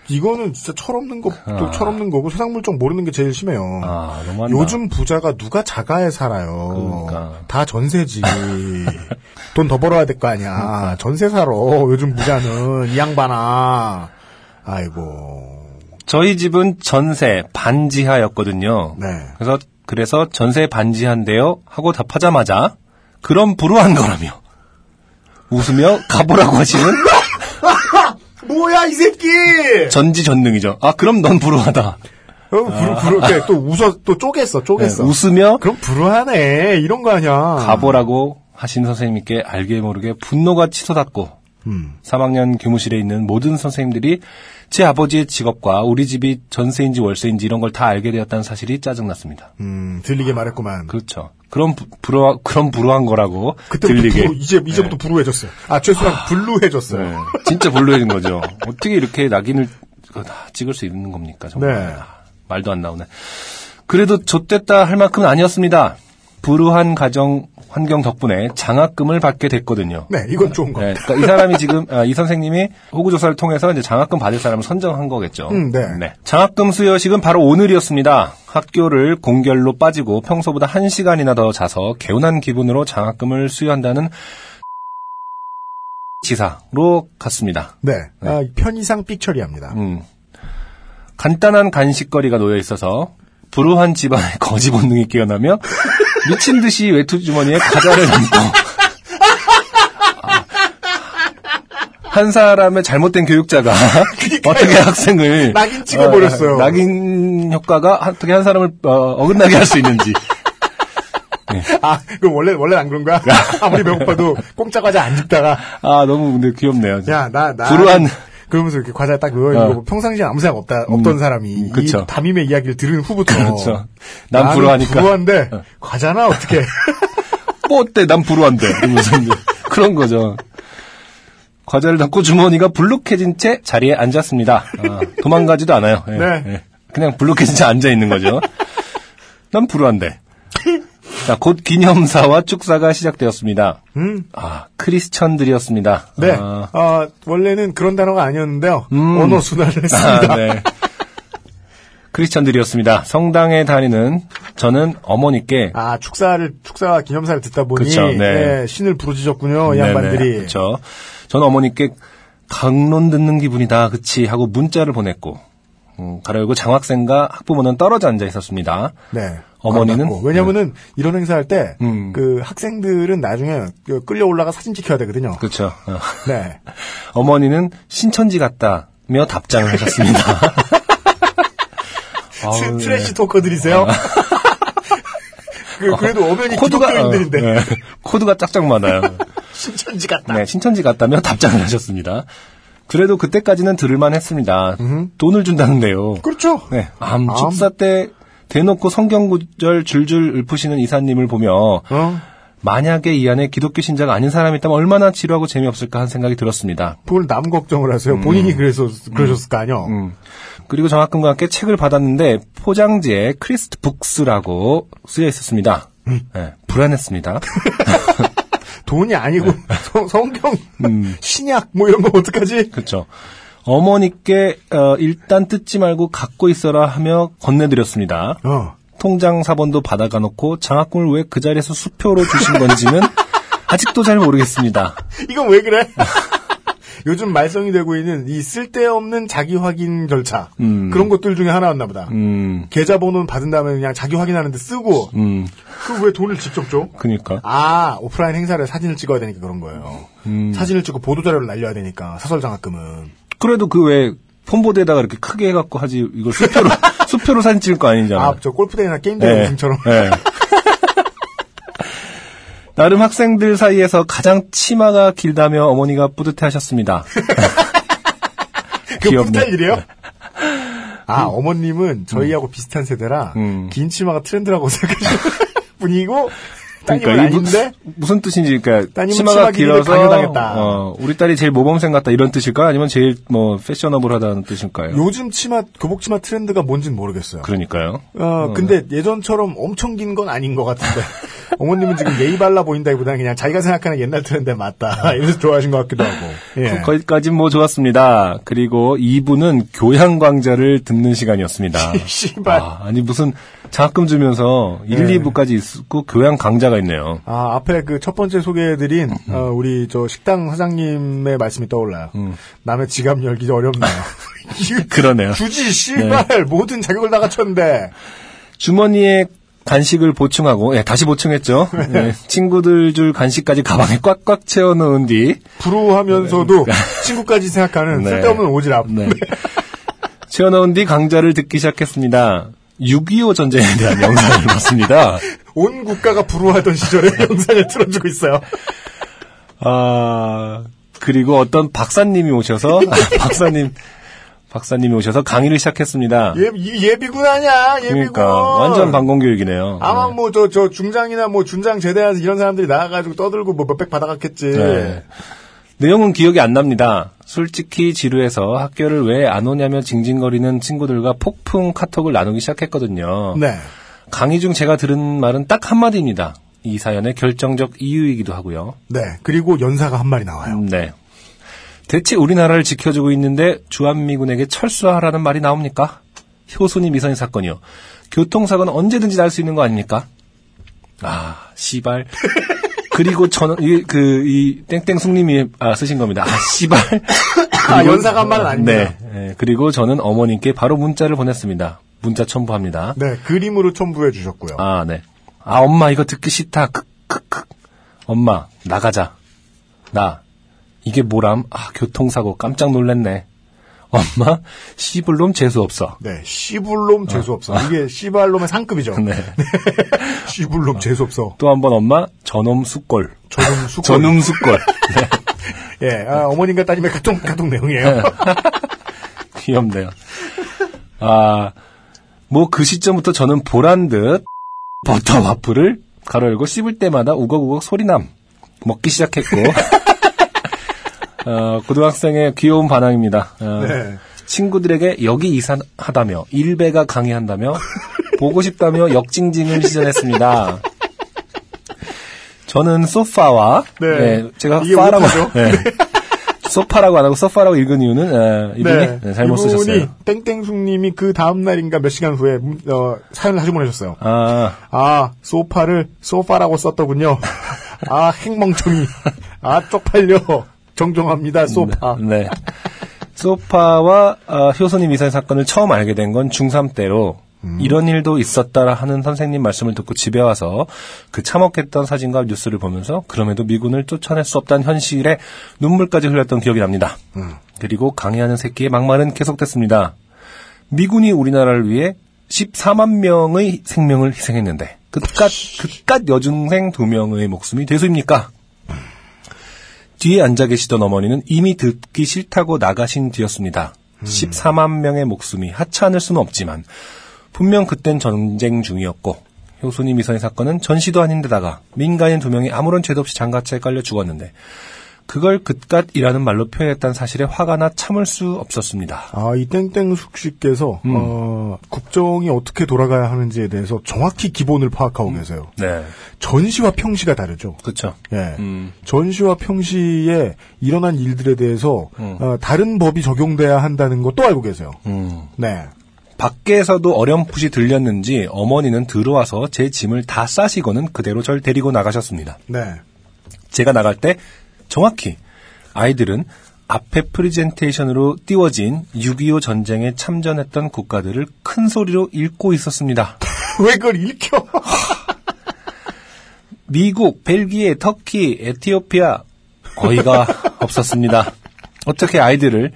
이거는 진짜 철없는 것도 아. 철없는 거고 세상 물정 모르는 게 제일 심해요. 아. 요즘 부자가 누가 자가에 살아요. 그러니까. 다 전세지. 돈 더 벌어야 될 거 아니야. 전세 살아. 요즘 부자는 이 양반아. 아이고. 저희 집은 전세 반지하였거든요. 네. 그래서 그래서 전세 반지한데요 하고 답하자마자 그럼 불우한 거라며 웃으며 가보라고 하시는 뭐야 이 새끼. 전지전능이죠. 아 그럼 넌 불우하다. 어, 부르, 부르, 그래, 또 웃어, 또 쪼갰어, 네, 쪼갰어. 웃으며 그럼 불우하네. 이런 거 아니야. 가보라고 하신 선생님께 알게 모르게 분노가 치솟았고 음. 3학년 교무실에 있는 모든 선생님들이 제 아버지의 직업과 우리 집이 전세인지 월세인지 이런 걸 다 알게 되었다는 사실이 짜증났습니다. 음, 들리게 말했구만. 그렇죠. 부- 불우 그럼 불우한 거라고 들리게. 부루, 이제, 이제부터 부루해졌어요. 아, 최소한 블루해졌어요. 네. 진짜 불루해진 거죠. 어떻게 이렇게 낙인을 다 찍을 수 있는 겁니까? 정말 네. 아, 말도 안 나오네. 그래도 좆됐다 할 만큼은 아니었습니다. 불우한 가정 환경 덕분에 장학금을 받게 됐거든요. 네, 이건 좋은 거. 네, 그러니까 이 사람이 지금 아, 이 선생님이 호구 조사를 통해서 이제 장학금 받을 사람을 선정한 거겠죠. 음, 네. 장학금 수여식은 바로 오늘이었습니다. 학교를 공결로 빠지고 평소보다 한 시간이나 더 자서 개운한 기분으로 장학금을 수여한다는 지사로 갔습니다. 네. 아, 편의상 삑처리합니다. 음. 간단한 간식거리가 놓여 있어서 불우한 집안의 거지 본능이 깨어나며 미친 듯이 외투 주머니에 과자를 담고 아, 한 사람의 잘못된 교육자가 어떻게 학생을 낙인 찍어버렸어요. 어, 낙인 효과가 어떻게 한 사람을 어, 긋나게 할 수 있는지 아, 그 원래, 원래 안 그런 거야? 아무리 배고파도 공짜 과자 안 집다가, 아 너무 근데 귀엽네요. 야, 나, 나. 불우한 그러면서 이렇게 과자 딱 넣어 있는 어. 거 평상시에 아무 생각 없다, 없던 사람이. 음, 그쵸. 이 담임의 이야기를 들은 후부터. 그렇죠. 난 불우하니까. 불우한데, 과자나 어떻게. 뭐 어때? 난 불우한데. 그런 거죠. 과자를 담고 주머니가 불룩해진 채 자리에 앉았습니다. 아, 도망가지도 않아요. 예, 네. 예. 그냥 불룩해진 채 앉아 있는 거죠. 난 불우한데. 자, 곧 기념사와 축사가 시작되었습니다. 음. 아, 크리스천들이었습니다. 네. 아, 어, 원래는 그런 단어가 아니었는데요. 음. 언어 순환을 했습니다. 아, 네. 크리스천들이었습니다. 성당에 다니는 저는 어머니께 아, 축사를, 축사와 기념사를 듣다 보니, 그쵸, 네. 예, 신을 부르짖었군요, 이 양반들이. 그렇죠. 저는 어머니께 강론 듣는 기분이다, 그치 하고 문자를 보냈고 음, 가로 열고 장학생과 학부모는 떨어져 앉아 있었습니다. 네. 어머니는? 왜냐면은 이런 행사할 때, 음. 그 학생들은 나중에 그 끌려 올라가 사진 찍혀야 되거든요. 그렇죠. 어. 네. 어머니는 신천지 같다며 답장을 하셨습니다. 트, 네. 트래시 토커들이세요? 그, 그래도 어머니 코드가 기독교인들인데. 어, 네. 코드가 짝짝 맞아요. 신천지 같다. 네, 신천지 같다며 답장을 하셨습니다. 그래도 그때까지는 들을만 했습니다. 돈을 준다는데요. 그렇죠. 네. 암, 암. 축사 때 대놓고 성경 구절 줄줄 읊으시는 이사님을 보며 어? 만약에 이 안에 기독교 신자가 아닌 사람이 있다면 얼마나 지루하고 재미없을까 하는 생각이 들었습니다. 그걸 남 걱정을 하세요. 본인이 그래서, 그러셨을 거 아니요. 음. 그리고 장학금과 함께 책을 받았는데 포장지에 Christ Books라고 쓰여 있었습니다. 네, 불안했습니다. 돈이 아니고, 네. 성- 성경, 음. 신약, 뭐 이런 거 어떡하지? 그렇죠. 어머니께 어, 일단 뜯지 말고 갖고 있어라 하며 건네드렸습니다. 어. 통장 사본도 받아가 놓고 장학금을 왜 그 자리에서 수표로 주신 건지는 아직도 잘 모르겠습니다. 이건 왜 그래? 요즘 말썽이 되고 있는 이 쓸데없는 자기 확인 절차 음. 그런 것들 중에 하나였나 보다. 음, 계좌번호는 받은 다음에 그냥 자기 확인하는데 쓰고 음, 그왜 돈을 직접 줘? 그니까. 아 오프라인 행사를 사진을 찍어야 되니까 그런 거예요. 음. 사진을 찍고 보도 자료를 날려야 되니까 사설 장학금은 그래도 그 왜 폰보드에다가 이렇게 크게 해갖고 하지 이걸 수표로 수표로 사진 찍을 거 아니잖아. 아저 골프대회나 게임대회 네. 우승처럼 네. 나름 학생들 사이에서 가장 치마가 길다며 어머니가 뿌듯해하셨습니다. 그 귀엽네. 스타일이에요? 아 어머님은 저희하고 비슷한 세대라 음. 긴 치마가 트렌드라고 생각하시는 분이고 그러니까 이 아닌데 무, 무슨 뜻인지 그러니까 따님은 치마가 길어서 강요당했다. 어, 우리 딸이 제일 모범생 같다 이런 뜻일까 아니면 제일 뭐 패셔너블하다는 뜻일까요? 요즘 치마 교복 치마 트렌드가 뭔진 모르겠어요. 그러니까요. 어, 근데 예전처럼 엄청 긴 건 아닌 것 같은데 어머님은 지금 예의 발라 보인다기보다는 그냥 자기가 생각하는 옛날 트렌드에 맞다 이래서 좋아하신 것 같기도 하고. 예. 거기까지 뭐 좋았습니다. 그리고 2부는 교양 광자를 듣는 시간이었습니다. 씨발. 아, 아니 무슨 장학금 주면서 1, 네. 2부까지 있고 교양 강좌가 있네요. 아, 앞에 그 첫 번째 소개해드린, 음. 어, 우리 저 식당 사장님의 말씀이 떠올라요. 음. 남의 지갑 열기 어렵네요. 그러네요. 굳이 씨발 모든 자격을 다 갖췄는데. 주머니에 간식을 보충하고 예, 다시 보충했죠. 예, 친구들 줄 간식까지 가방에 꽉꽉 채워 넣은 뒤 불우하면서도 친구까지 생각하는 네. 쓸데없는 오지랖. 네. 채워 넣은 뒤 강좌를 듣기 시작했습니다. 6.25 전쟁에 대한 영상을 봤습니다. 온 국가가 불우하던 시절에 영상을 틀어주고 있어요. 아, 그리고 어떤 박사님이 오셔서, 아, 박사님, 박사님이 오셔서 강의를 시작했습니다. 예, 이 예비군 아니야, 예비군. 그러니까, 완전 방공교육이네요. 아마 네. 뭐 저 저 중장이나 뭐 준장 제대해서 이런 사람들이 나와가지고 떠들고 뭐 몇백 받아갔겠지. 네. 내용은 기억이 안 납니다. 솔직히 지루해서 학교를 왜 안 오냐며 징징거리는 친구들과 폭풍 카톡을 나누기 시작했거든요. 네. 강의 중 제가 들은 말은 딱 한마디입니다. 이 사연의 결정적 이유이기도 하고요. 네. 그리고 연사가 한 마리 나와요. 음, 네. 대체 우리나라를 지켜주고 있는데 주한미군에게 철수하라는 말이 나옵니까? 효순이 미선이 사건이요. 교통사고는 언제든지 날 수 있는 거 아닙니까? 아, 씨발. 그리고 저는, 이, 그, 이, 땡땡 숙님이, 아, 쓰신 겁니다. 아, 씨발. 아, 연사가 한 말은 아닙니다. 네. 예, 그리고 저는 어머님께 바로 문자를 보냈습니다. 문자 첨부합니다. 네. 그림으로 첨부해 주셨고요. 아, 네. 아, 엄마, 이거 듣기 싫다. 크, 크, 크. 엄마, 나가자. 나, 이게 뭐람? 아, 교통사고 깜짝 놀랐네. 엄마, 씨불놈 재수없어. 네. 씨불놈 재수없어. 이게 씨발놈의 상급이죠. 아. 네. 씨불놈 재수없어. 또 한 번 엄마, 저놈 숫골. 저놈 수고. 저놈 숫골. 네. 예. 아, 어머님과 따님의 카톡, 카톡 내용이에요. 귀엽네요. 아, 뭐 그 시점부터 저는 보란 듯 버터 와플을 가로 열고 씹을 때마다 우걱우걱 소리남 먹기 시작했고 어, 고등학생의 귀여운 반항입니다. 어, 네. 친구들에게 여기 이사하다며 일배가 강의한다며 보고 싶다며 역징징을 시전했습니다. 저는 소파와 네. 네, 제가 파라고? 네. 소파라고 안 하고 소파라고 읽은 이유는 에, 이분이 네, 잘못 이분이 쓰셨어요. 땡땡숙님이 그 다음 날인가 몇 시간 후에 문- 어, 사연을 다시 보내셨어요. 아, 아, 소파를 소파라고 썼더군요. 아, 행멍청이. 아, 쪽팔려. 정정합니다, 소파. 네. 소파와 어, 효선이 미사일 사건을 처음 알게 된 건 중3 때로 이런 일도 있었다 하는 선생님 말씀을 듣고 집에 와서 그 참혹했던 사진과 뉴스를 보면서 그럼에도 미군을 쫓아낼 수 없다는 현실에 눈물까지 흘렸던 기억이 납니다. 그리고 강의하는 새끼의 막말은 계속됐습니다. 미군이 우리나라를 위해 14만 명의 생명을 희생했는데 그깟 그깟 여중생 두 명의 목숨이 대수입니까? 뒤에 앉아 계시던 어머니는 이미 듣기 싫다고 나가신 뒤였습니다. 14만 명의 목숨이 하찮을 수는 없지만 분명 그땐 전쟁 중이었고 효순이 미선의 사건은 전시도 아닌데다가 민간인 두 명이 아무런 죄도 없이 장가차에 깔려 죽었는데 그걸 그깟이라는 말로 표현했다는 사실에 화가 나 참을 수 없었습니다. 아, 이 땡땡숙 씨께서, 음. 어, 국정이 어떻게 돌아가야 하는지에 대해서 정확히 기본을 파악하고 계세요. 네, 전시와 평시가 다르죠. 그렇죠. 예. 음. 전시와 평시에 일어난 일들에 대해서, 어, 다른 법이 적용돼야 한다는 것도 알고 계세요. 음. 네. 밖에서도 어렴풋이 들렸는지 어머니는 들어와서 제 짐을 다 싸시고는 그대로 절 데리고 나가셨습니다. 네. 제가 나갈 때 정확히 아이들은 앞에 프리젠테이션으로 띄워진 6.25 전쟁에 참전했던 국가들을 큰 소리로 읽고 있었습니다. 왜 그걸 읽혀? 미국, 벨기에, 터키, 에티오피아 어이가 없었습니다. 어떻게 아이들을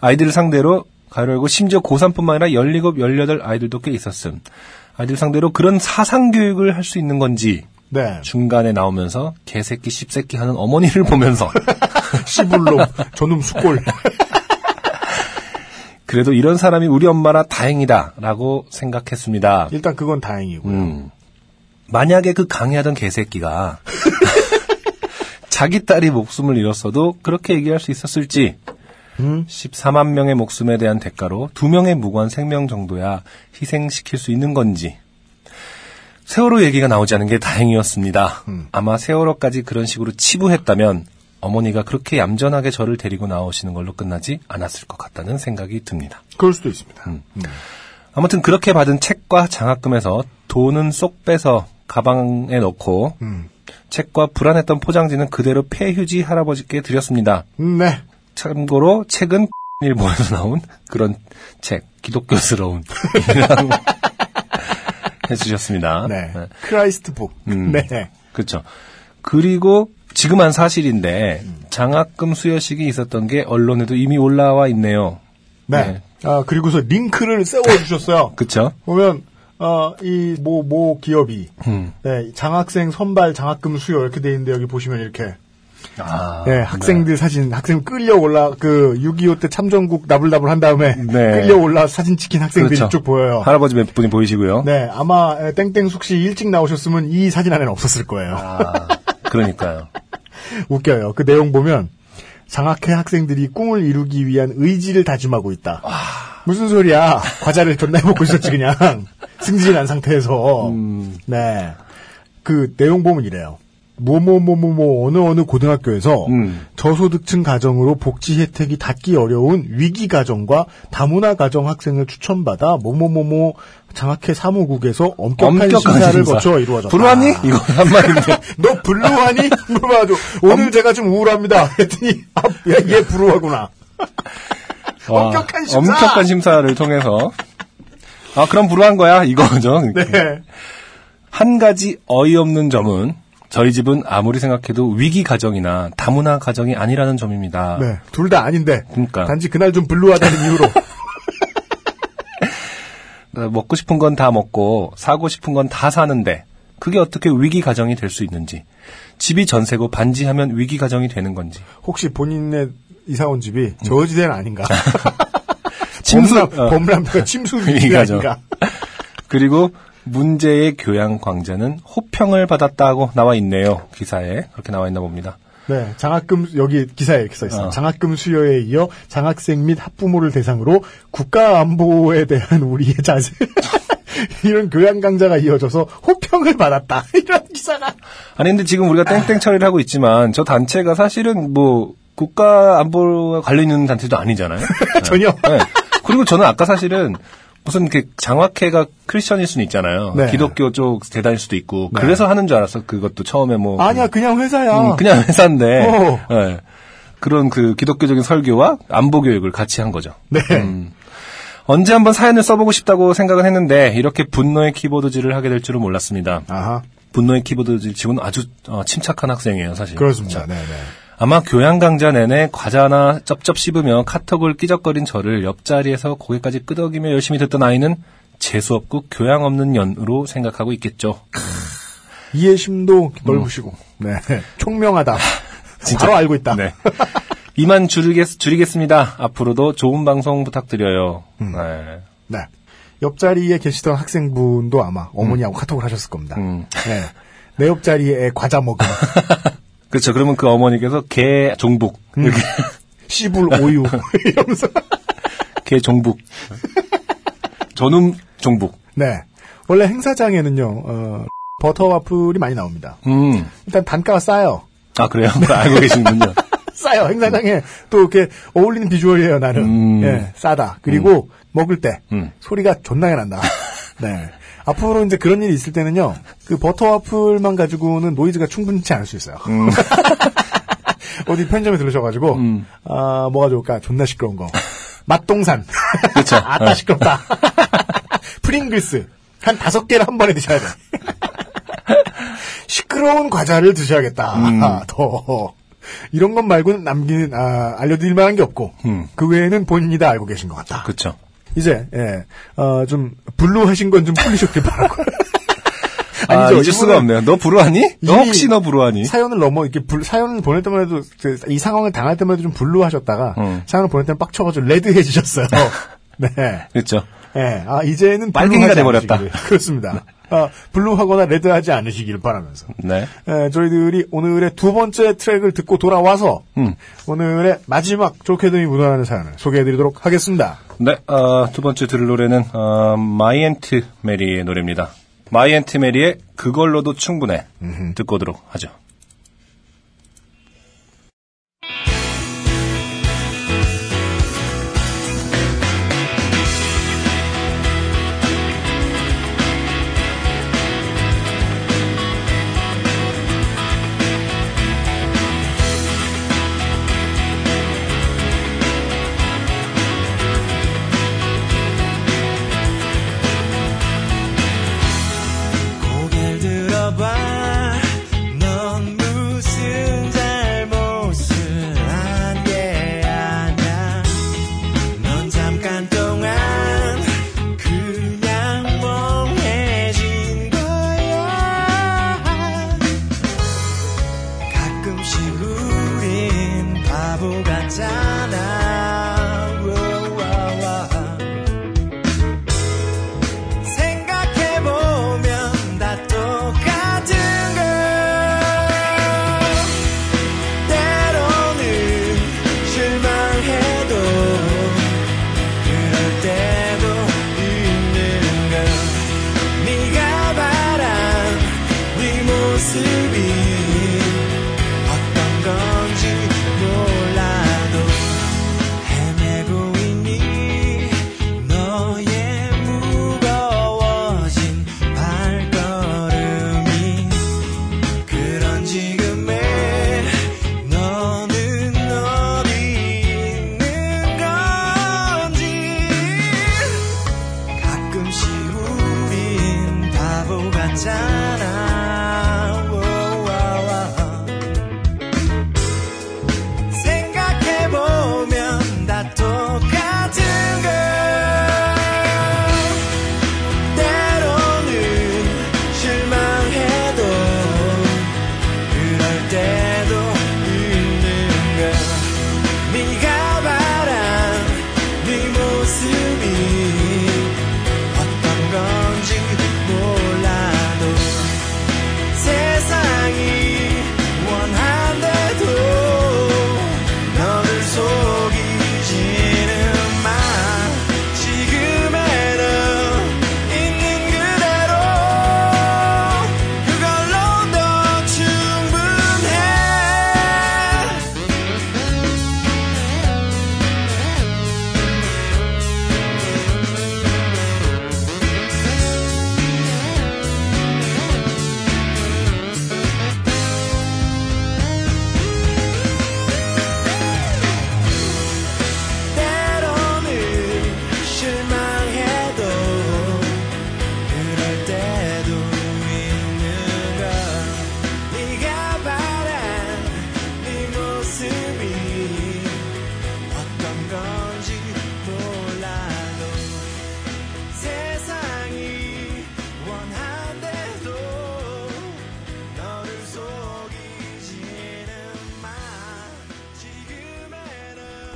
아이들을 상대로 가로 열고 심지어 고3뿐만 아니라 17, 18 아이들도 꽤 있었음. 아이들 상대로 그런 사상 교육을 할 수 있는 건지 네. 중간에 나오면서 개새끼 씹새끼 하는 어머니를 보면서 씨불놈, 저놈 수골. 그래도 이런 사람이 우리 엄마라 다행이다라고 생각했습니다. 일단 그건 다행이고요. 음. 만약에 그 강의하던 개새끼가 자기 딸이 목숨을 잃었어도 그렇게 얘기할 수 있었을지 14만 명의 목숨에 대한 대가로 두 명의 무고한 생명 정도야 희생시킬 수 있는 건지 세월호 얘기가 나오지 않은 게 다행이었습니다. 아마 세월호까지 그런 식으로 치부했다면 어머니가 그렇게 얌전하게 저를 데리고 나오시는 걸로 끝나지 않았을 것 같다는 생각이 듭니다. 그럴 수도 있습니다. 음. 아무튼 그렇게 받은 책과 장학금에서 돈은 쏙 빼서 가방에 넣고 음. 책과 불안했던 포장지는 그대로 폐휴지 할아버지께 드렸습니다. 네. 참고로 책은 일본에서 나온 그런 책, 기독교스러운 책이었습니다. 네. Christ Book. 음. 네. 그렇죠. 그리고 지금 안 사실인데 장학금 수여식이 있었던 게 언론에도 이미 올라와 있네요. 네. 네. 아, 그리고서 링크를 세워주셨어요. 그렇죠? 보면, 어, 이, 모, 모 기업이, 음. 네, 장학생 선발 장학금 수요 이렇게 돼 있는데 여기 보시면 이렇게, 아, 네, 학생들 사진, 학생 끌려 올라, 그, 6.25 때 참전국 나불나불 한 다음에, 네. 끌려 올라 사진 찍힌 학생들이 그렇죠. 쭉 보여요. 할아버지 몇 분이 보이시고요. 네, 아마, 에, 땡땡숙 씨 일찍 나오셨으면 이 사진 안에는 없었을 거예요. 아, 그러니까요. 웃겨요. 그 내용 보면, 장학회 학생들이 꿈을 이루기 위한 의지를 다짐하고 있다. 무슨 소리야. 과자를 존나 해먹고 있었지, 그냥. 승진한 상태에서. 음. 네. 그 내용 보면 이래요. 뭐뭐뭐뭐뭐 어느 어느 고등학교에서 음. 저소득층 가정으로 복지 혜택이 닿기 어려운 위기 가정과 다문화 가정 학생을 추천받아 뭐뭐뭐뭐 장학회 사무국에서 엄격한, 엄격한 심사를 심사. 거쳐 이루어졌다. 불우하니? 이거 한마디인데. 너 불루하니? 물어봐도 오늘 제가 좀 우울합니다. 했더니 아, 얘, 얘 불우하구나. 와, 엄격한 심사! 엄격한 심사를 통해서. 아, 그럼 불우한 거야? 이거죠. 네. 한 가지 어이없는 점은 저희 집은 아무리 생각해도 위기 가정이나 다문화 가정이 아니라는 점입니다. 네. 둘 다 아닌데. 그러니까. 단지 그날 좀 불루하다는 이유로. 어, 먹고 싶은 건 다 먹고 사고 싶은 건 다 사는데 그게 어떻게 위기 가정이 될 수 있는지 집이 전세고 반지하면 위기 가정이 되는 건지 혹시 본인의 이사 온 집이 저지대는 아닌가? 침수- 범람, 어. 범람가 침수 위기 위기 가정. 아닌가? 그리고 문제의 교양 광자는 호평을 받았다고 나와 있네요 기사에 그렇게 나와 있나 봅니다. 네, 장학금 여기 기사에 이렇게 써 있어요. 어. 장학금 수여에 이어 장학생 및 학부모를 대상으로 국가 안보에 대한 우리의 자세 이런 교양 강좌가 이어져서 호평을 받았다. 이런 기사가 아니 근데 지금 우리가 땡땡 처리를 하고 있지만 저 단체가 사실은 뭐 국가 안보와 관련 있는 단체도 아니잖아요. 네. 전혀. 네. 그리고 저는 아까 사실은 무슨 그 장학회가 크리스천일 수는 있잖아요. 네. 기독교 쪽 대단일 수도 있고 네. 그래서 하는 줄 알았어. 그것도 처음에 뭐 아니야 그냥 회사야. 음, 그냥 회사인데 어. 네. 그런 그 기독교적인 설교와 안보 교육을 같이 한 거죠. 네. 음. 언제 한번 사연을 써보고 싶다고 생각은 했는데 이렇게 분노의 키보드질을 하게 될 줄은 몰랐습니다. 아하 분노의 키보드질 치고는 아주 어, 침착한 학생이에요, 사실. 그렇습니다. 네, 네. 아마 교양 강좌 내내 과자나 쩝쩝 씹으며 카톡을 끼적거린 저를 옆자리에서 고개까지 끄덕이며 열심히 듣던 아이는 재수 없고 교양 없는 년으로 생각하고 있겠죠. 이해심도 넓으시고 네 총명하다. 진짜. 바로 알고 있다. 네. 이만 줄이겠, 줄이겠습니다. 앞으로도 좋은 방송 부탁드려요. 음. 네. 네. 옆자리에 계시던 학생분도 아마 어머니하고 카톡을 하셨을 겁니다. 음. 네. 내 옆자리에 과자 먹음, 그렇죠. 그러면 그 어머니께서 개 종북. 음. 이렇게 씨불 오유 이러면서 개 종북. 저놈 종북. 네. 원래 행사장에는요, 어, 버터 와플이 많이 나옵니다. 음. 일단 단가가 싸요. 아, 그래요? 알고 계시는군요. 싸요. 행사장에 또 이렇게 어울리는 비주얼이에요, 나름. 음. 예, 싸다. 그리고 먹을 때 음. 소리가 존나게 난다. 네. 앞으로 이제 그런 일이 있을 때는요, 그 버터 와플만 가지고는 노이즈가 충분치 않을 수 있어요. 음. 어디 편의점에 들으셔가지고, 아, 뭐가 좋을까? 존나 시끄러운 거. 맛동산. 그쵸. 아따 어. 시끄럽다. 프링글스. 한 다섯 개를 한 번에 드셔야 돼. 시끄러운 과자를 드셔야겠다. 음. 더. 이런 것 말고는 남기는, 아, 알려드릴 만한 게 없고, 음. 그 외에는 본인이 다 알고 계신 것 같다. 그쵸. 이제, 예, 어, 좀, 불루하신 건 좀 풀리셨길 바라고. 아, 아니죠. 잊을 수가 없네요. 너 불우하니? 너 혹시 너 불우하니? 사연을 넘어, 이렇게 불, 사연을 보낼 때만 해도, 그, 이 상황을 당할 때만 해도 좀 불루하셨다가, 음. 사연을 보낼 때는 빡쳐가지고 레드해지셨어요. 네. 그렇죠. 예, 아, 이제는 빨갱이가 돼버렸다. 그렇습니다. 아, blue하거나 red하지 않으시길 바라면서. 네. 예, 저희들이 오늘의 두 번째 트랙을 듣고 돌아와서, 음. 오늘의 마지막 조캐드미 묻어나는 사연을 소개해드리도록 하겠습니다. 네, 어, 두 번째 들을 노래는 어, 마이앤트 메리의 노래입니다. 마이앤트 메리의 그걸로도 충분해 듣고 오도록 하죠. 그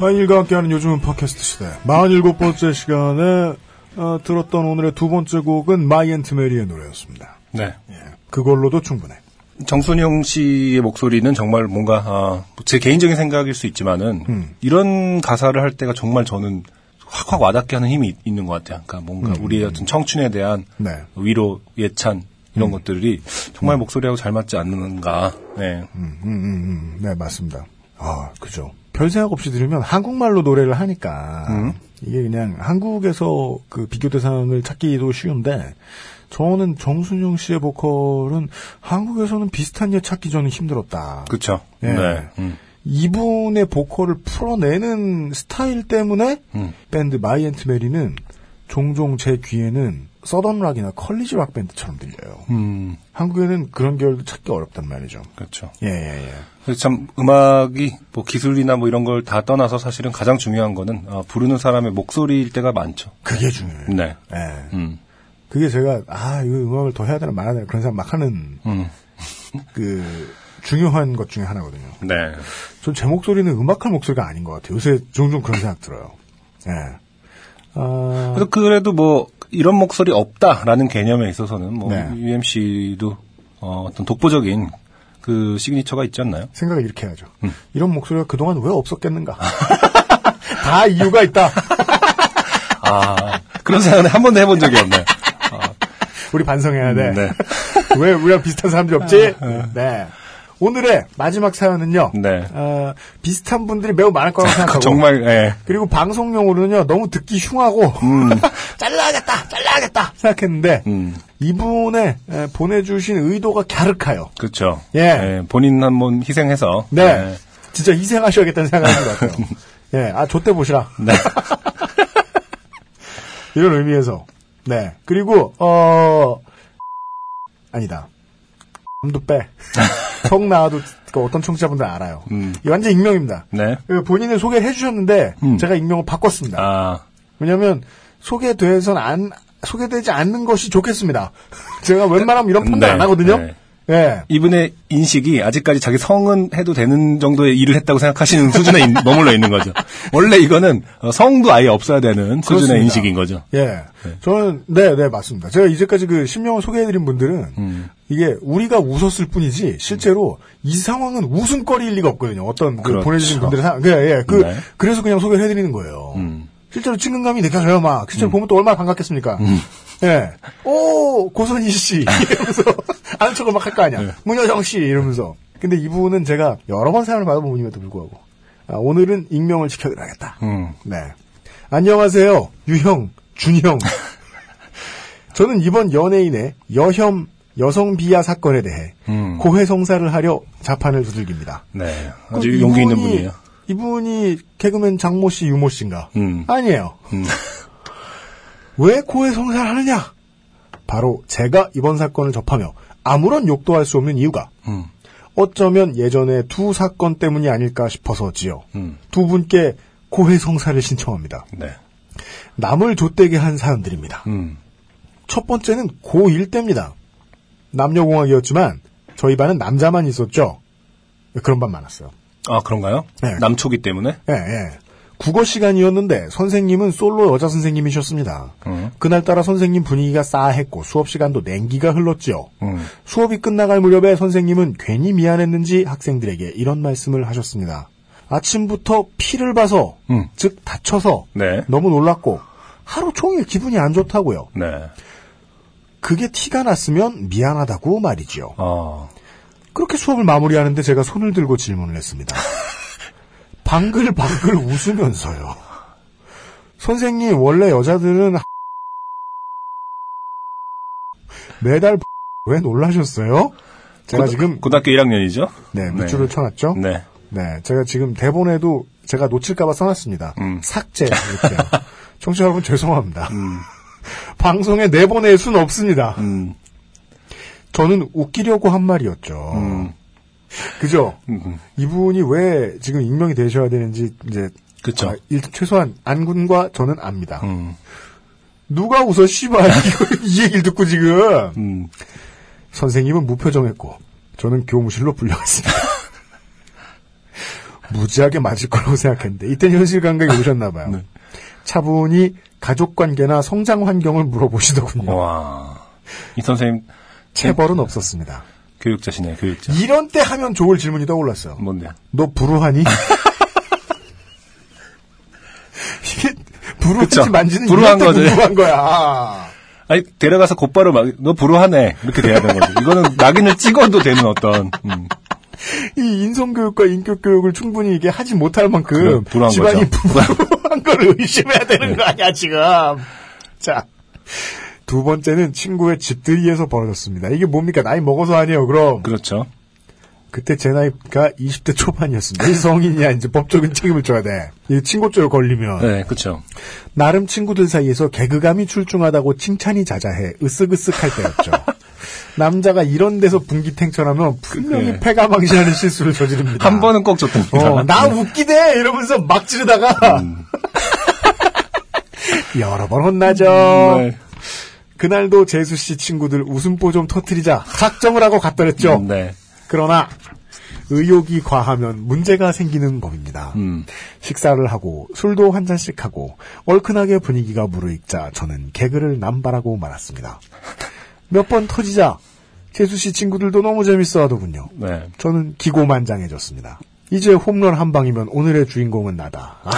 너 바인일과 함께하는 요즘은 팟캐스트 시대 47번째 시간에 어, 들었던 오늘의 두 번째 곡은 마이앤트 메리의 노래였습니다. 네. 그걸로도 충분해. 정순용 씨의 목소리는 정말 뭔가 아, 제 개인적인 생각일 수 있지만은 음. 이런 가사를 할 때가 정말 저는 확확 와닿게 하는 힘이 있- 있는 것 같아요. 그러니까 뭔가 우리의 어떤 청춘에 대한 음. 네. 위로, 예찬 이런 것들이 정말 목소리하고 잘 맞지 않는가. 네. 음, 음, 음, 음. 네, 맞습니다. 아, 그죠. 별 생각 없이 들으면 한국말로 노래를 하니까 음. 이게 그냥 한국에서 그 비교 대상을 찾기도 쉬운데 저는 정순용 씨의 보컬은 한국에서는 비슷한 예 찾기 저는 힘들었다. 그쵸. 예. 네. 음. 이분의 보컬을 풀어내는 스타일 때문에 음. 밴드 마이 앤트 메리는 종종 제 귀에는 Southern rock이나 college rock 밴드처럼 들려요. 음. 한국에는 그런 계열도 찾기 어렵단 말이죠. 그렇죠. 예, 예, 예. 그래서 참 음악이 뭐 기술이나 뭐 이런 걸 다 떠나서 사실은 가장 중요한 거는 어, 부르는 사람의 목소리일 때가 많죠. 그게 중요해요. 네. 예. 음. 그게 제가 아 이거 음악을 더 해야 되나 말아야 되나 그런 생각 막 하는 음. 그 중요한 것 중에 하나거든요. 네. 전 제 목소리는 음악할 목소리가 아닌 것 같아요. 요새 종종 그런 생각 들어요. 예. 아, 그래서 그래도 뭐 이런 목소리 없다라는 개념에 있어서는 뭐 네. UMC도 어, 어떤 독보적인 그 시그니처가 있지 않나요? 생각을 이렇게 해야죠. 음. 이런 목소리가 그동안 왜 없었겠는가? 다 이유가 있다. 아 그런 생각은 한 번도 해본 적이 없네요. 우리 반성해야 돼. 네. 왜 우리랑 비슷한 사람들이 없지? 네. 오늘의 마지막 사연은요. 네. 어, 비슷한 분들이 매우 많을 거라고 생각하고. 정말 예. 그리고 방송용으로는요 너무 듣기 흉하고 잘라야겠다 잘라야겠다 생각했는데 음. 이분의 에, 보내주신 의도가 갸륵해요. 그렇죠. 예. 본인 한번 희생해서 네, 예. 진짜 희생하셔야겠다는 생각이 드는 것 같아요. 예, 아 좆대 보시라. 네. 이런 의미에서 네 그리고 어 아니다. 도 빼. 성 나와도 그 어떤 청취자분들 알아요. 음. 이 완전 익명입니다. 네. 그 본인을 소개를 해주셨는데 음. 제가 익명을 바꿨습니다. 아 왜냐하면 소개돼선 안 소개되지 않는 것이 좋겠습니다. 제가 웬만하면 이런 판단 네, 안 하거든요. 네. 예. 이분의 인식이 아직까지 자기 성은 해도 되는 정도의 일을 했다고 생각하시는 수준에 인- 머물러 있는 거죠. 원래 이거는 어, 성도 아예 없어야 되는 수준의 그렇습니다. 인식인 거죠. 예. 저는 네, 네 맞습니다. 제가 이제까지 그 신명을 소개해드린 분들은 음. 이게 우리가 웃었을 뿐이지 실제로 이 상황은 웃음거리일 리가 없거든요. 어떤 그 그렇죠. 보내주신 분들의 상황. 예, 예. 그 네. 그래서 그냥 소개를 해드리는 거예요. 음. 실제로 친근감이 느껴져요, 막. 실제로 보면 또 얼마나 반갑겠습니까? 예. 오, 고선희 씨. 이러면서 아는 척을 막 할 거 아니야. 네. 문여정 씨. 이러면서. 근데 이분은 제가 여러 번 사연을 받아본 분임에도 불구하고, 아, 오늘은 익명을 지켜드려야겠다. 음. 네. 안녕하세요. 유형, 준형. 저는 이번 연예인의 여혐 여성 비하 사건에 대해 음. 고해성사를 하려 자판을 두들깁니다. 네. 아주 용기 있는 분이에요. 이분이 개그맨 장모 씨, 유모 씨인가? 음. 아니에요. 음. 왜 고해 성사를 하느냐? 바로 제가 이번 사건을 접하며 아무런 욕도 할 수 없는 이유가 음. 어쩌면 예전에 두 사건 때문이 아닐까 싶어서지요. 음. 두 분께 고해 성사를 신청합니다. 네. 남을 좆되게 한 사연들입니다. 음. 첫 번째는 고1 때입니다. 남녀공학이었지만 저희 반은 남자만 있었죠. 그런 반 많았어요. 아 그런가요? 네. 남초기 때문에. 예, 예. 국어 시간이었는데 선생님은 솔로 여자 선생님이셨습니다. 음. 그날따라 선생님 분위기가 싸했고 수업 시간도 냉기가 흘렀지요. 음. 수업이 끝나갈 무렵에 선생님은 괜히 미안했는지 학생들에게 이런 말씀을 하셨습니다. 아침부터 피를 봐서, 음. 즉 다쳐서 네. 너무 놀랐고 하루 종일 기분이 안 좋다고요. 네. 그게 티가 났으면 미안하다고 말이지요. 어. 그렇게 수업을 마무리하는데 제가 손을 들고 질문을 했습니다. 방글방글 웃으면서요. 선생님, 원래 여자들은 매달 왜 놀라셨어요? 제가 고- 지금 고등학교 1학년이죠. 네, 밑줄을 쳐놨죠? 네. 네, 제가 지금 대본에도 제가 놓칠까봐 써놨습니다. 음. 삭제 이렇게. 청취자 여러분 죄송합니다. 방송에 내보낼 수는 없습니다. 음. 저는 웃기려고 한 말이었죠. 음. 그죠? 음. 이분이 왜 지금 익명이 되셔야 되는지 이제 그쵸. 아, 일, 최소한 안군과 저는 압니다. 음. 누가 웃어 씨발 이 얘기를 듣고 지금 음. 선생님은 무표정했고 저는 교무실로 불려갔습니다. 무지하게 맞을 거라고 생각했는데 이때는 현실 감각이 오셨나 봐요. 네. 차분히 가족 관계나 성장 환경을 물어보시더군요. 와. 이 선생님 체벌은 없었습니다. 교육자시네요. 교육자. 이런 때 하면 좋을 질문이 떠올랐어요. 뭔데요? 너 불우하니? 이게 불우한지 그쵸. 만지는 불우한 거지. 궁금한 거야. 아니 데려가서 곧바로 막 너 불우하네 이렇게 돼야 되는 거지. 이거는 낙인을 찍어도 되는 어떤. 음. 이 인성교육과 인격교육을 충분히 이게 하지 못할 만큼 불안한 집안이 거죠. 불안한 거를 의심해야 되는 네. 거 아니야 지금. 자. 두 번째는 친구의 집들이에서 벌어졌습니다. 이게 뭡니까? 나이 먹어서 아니에요, 그럼. 그렇죠. 그때 제 나이가 20대 초반이었습니다. 이 성인이야 이제 법적인 책임을 져야 돼. 이 친고죄로 걸리면 네, 그렇죠. 나름 친구들 사이에서 개그감이 출중하다고 칭찬이 자자해 으쓱으쓱할 때였죠. 남자가 이런 데서 분기탱천하면 분명히 네. 패가망신하는 실수를 저지릅니다. 한 번은 꼭 줬답니다. 어, 나 웃기대 이러면서 막 지르다가 음. 여러 번 혼나죠. 네. 그날도 재수 씨 친구들 웃음보 좀 터트리자 작정을 하고 갔더랬죠. 네. 그러나 의욕이 과하면 문제가 생기는 법입니다. 음. 식사를 하고 술도 한 잔씩 하고 얼큰하게 분위기가 무르익자 저는 개그를 남발하고 말았습니다. 몇 번 터지자 재수 씨 친구들도 너무 재밌어 하더군요. 네. 저는 기고만장해졌습니다. 이제 홈런 한 방이면 오늘의 주인공은 나다. 아,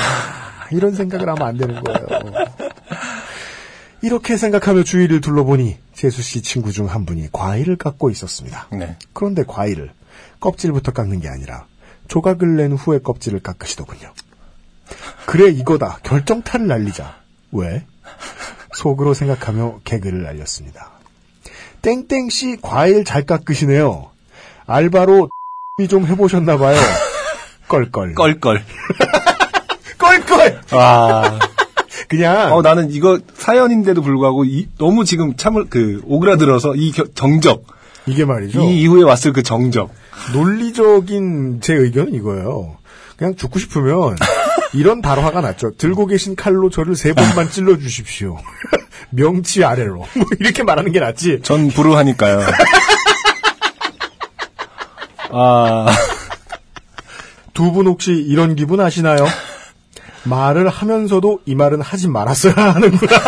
이런 생각을 하면 안 되는 거예요. 이렇게 생각하며 주위를 둘러보니 재수 씨 친구 중 한 분이 과일을 깎고 있었습니다. 네. 그런데 과일을 껍질부터 깎는 게 아니라 조각을 낸 후에 껍질을 깎으시더군요. 그래 이거다 결정타를 날리자. 왜? 속으로 생각하며 개그를 날렸습니다. 땡땡씨 과일 잘 깎으시네요. 알바로 좀 해보셨나봐요. 껄껄. 껄껄. 껄껄! 아. 그냥 어, 나는 이거 사연인데도 불구하고 이, 너무 지금 참을 그 오그라들어서 이 겨- 정적 이게 말이죠. 이 이후에 왔을 그 정적 논리적인 제 의견은 이거예요. 그냥 죽고 싶으면 이런 발화가 낫죠. 들고 계신 칼로 저를 세 번만 찔러 주십시오. 명치 아래로 뭐 이렇게 말하는 게 낫지. 전 불우하니까요. 아 두 분 혹시 이런 기분 아시나요? 말을 하면서도 이 말은 하지 말았어야 하는구나.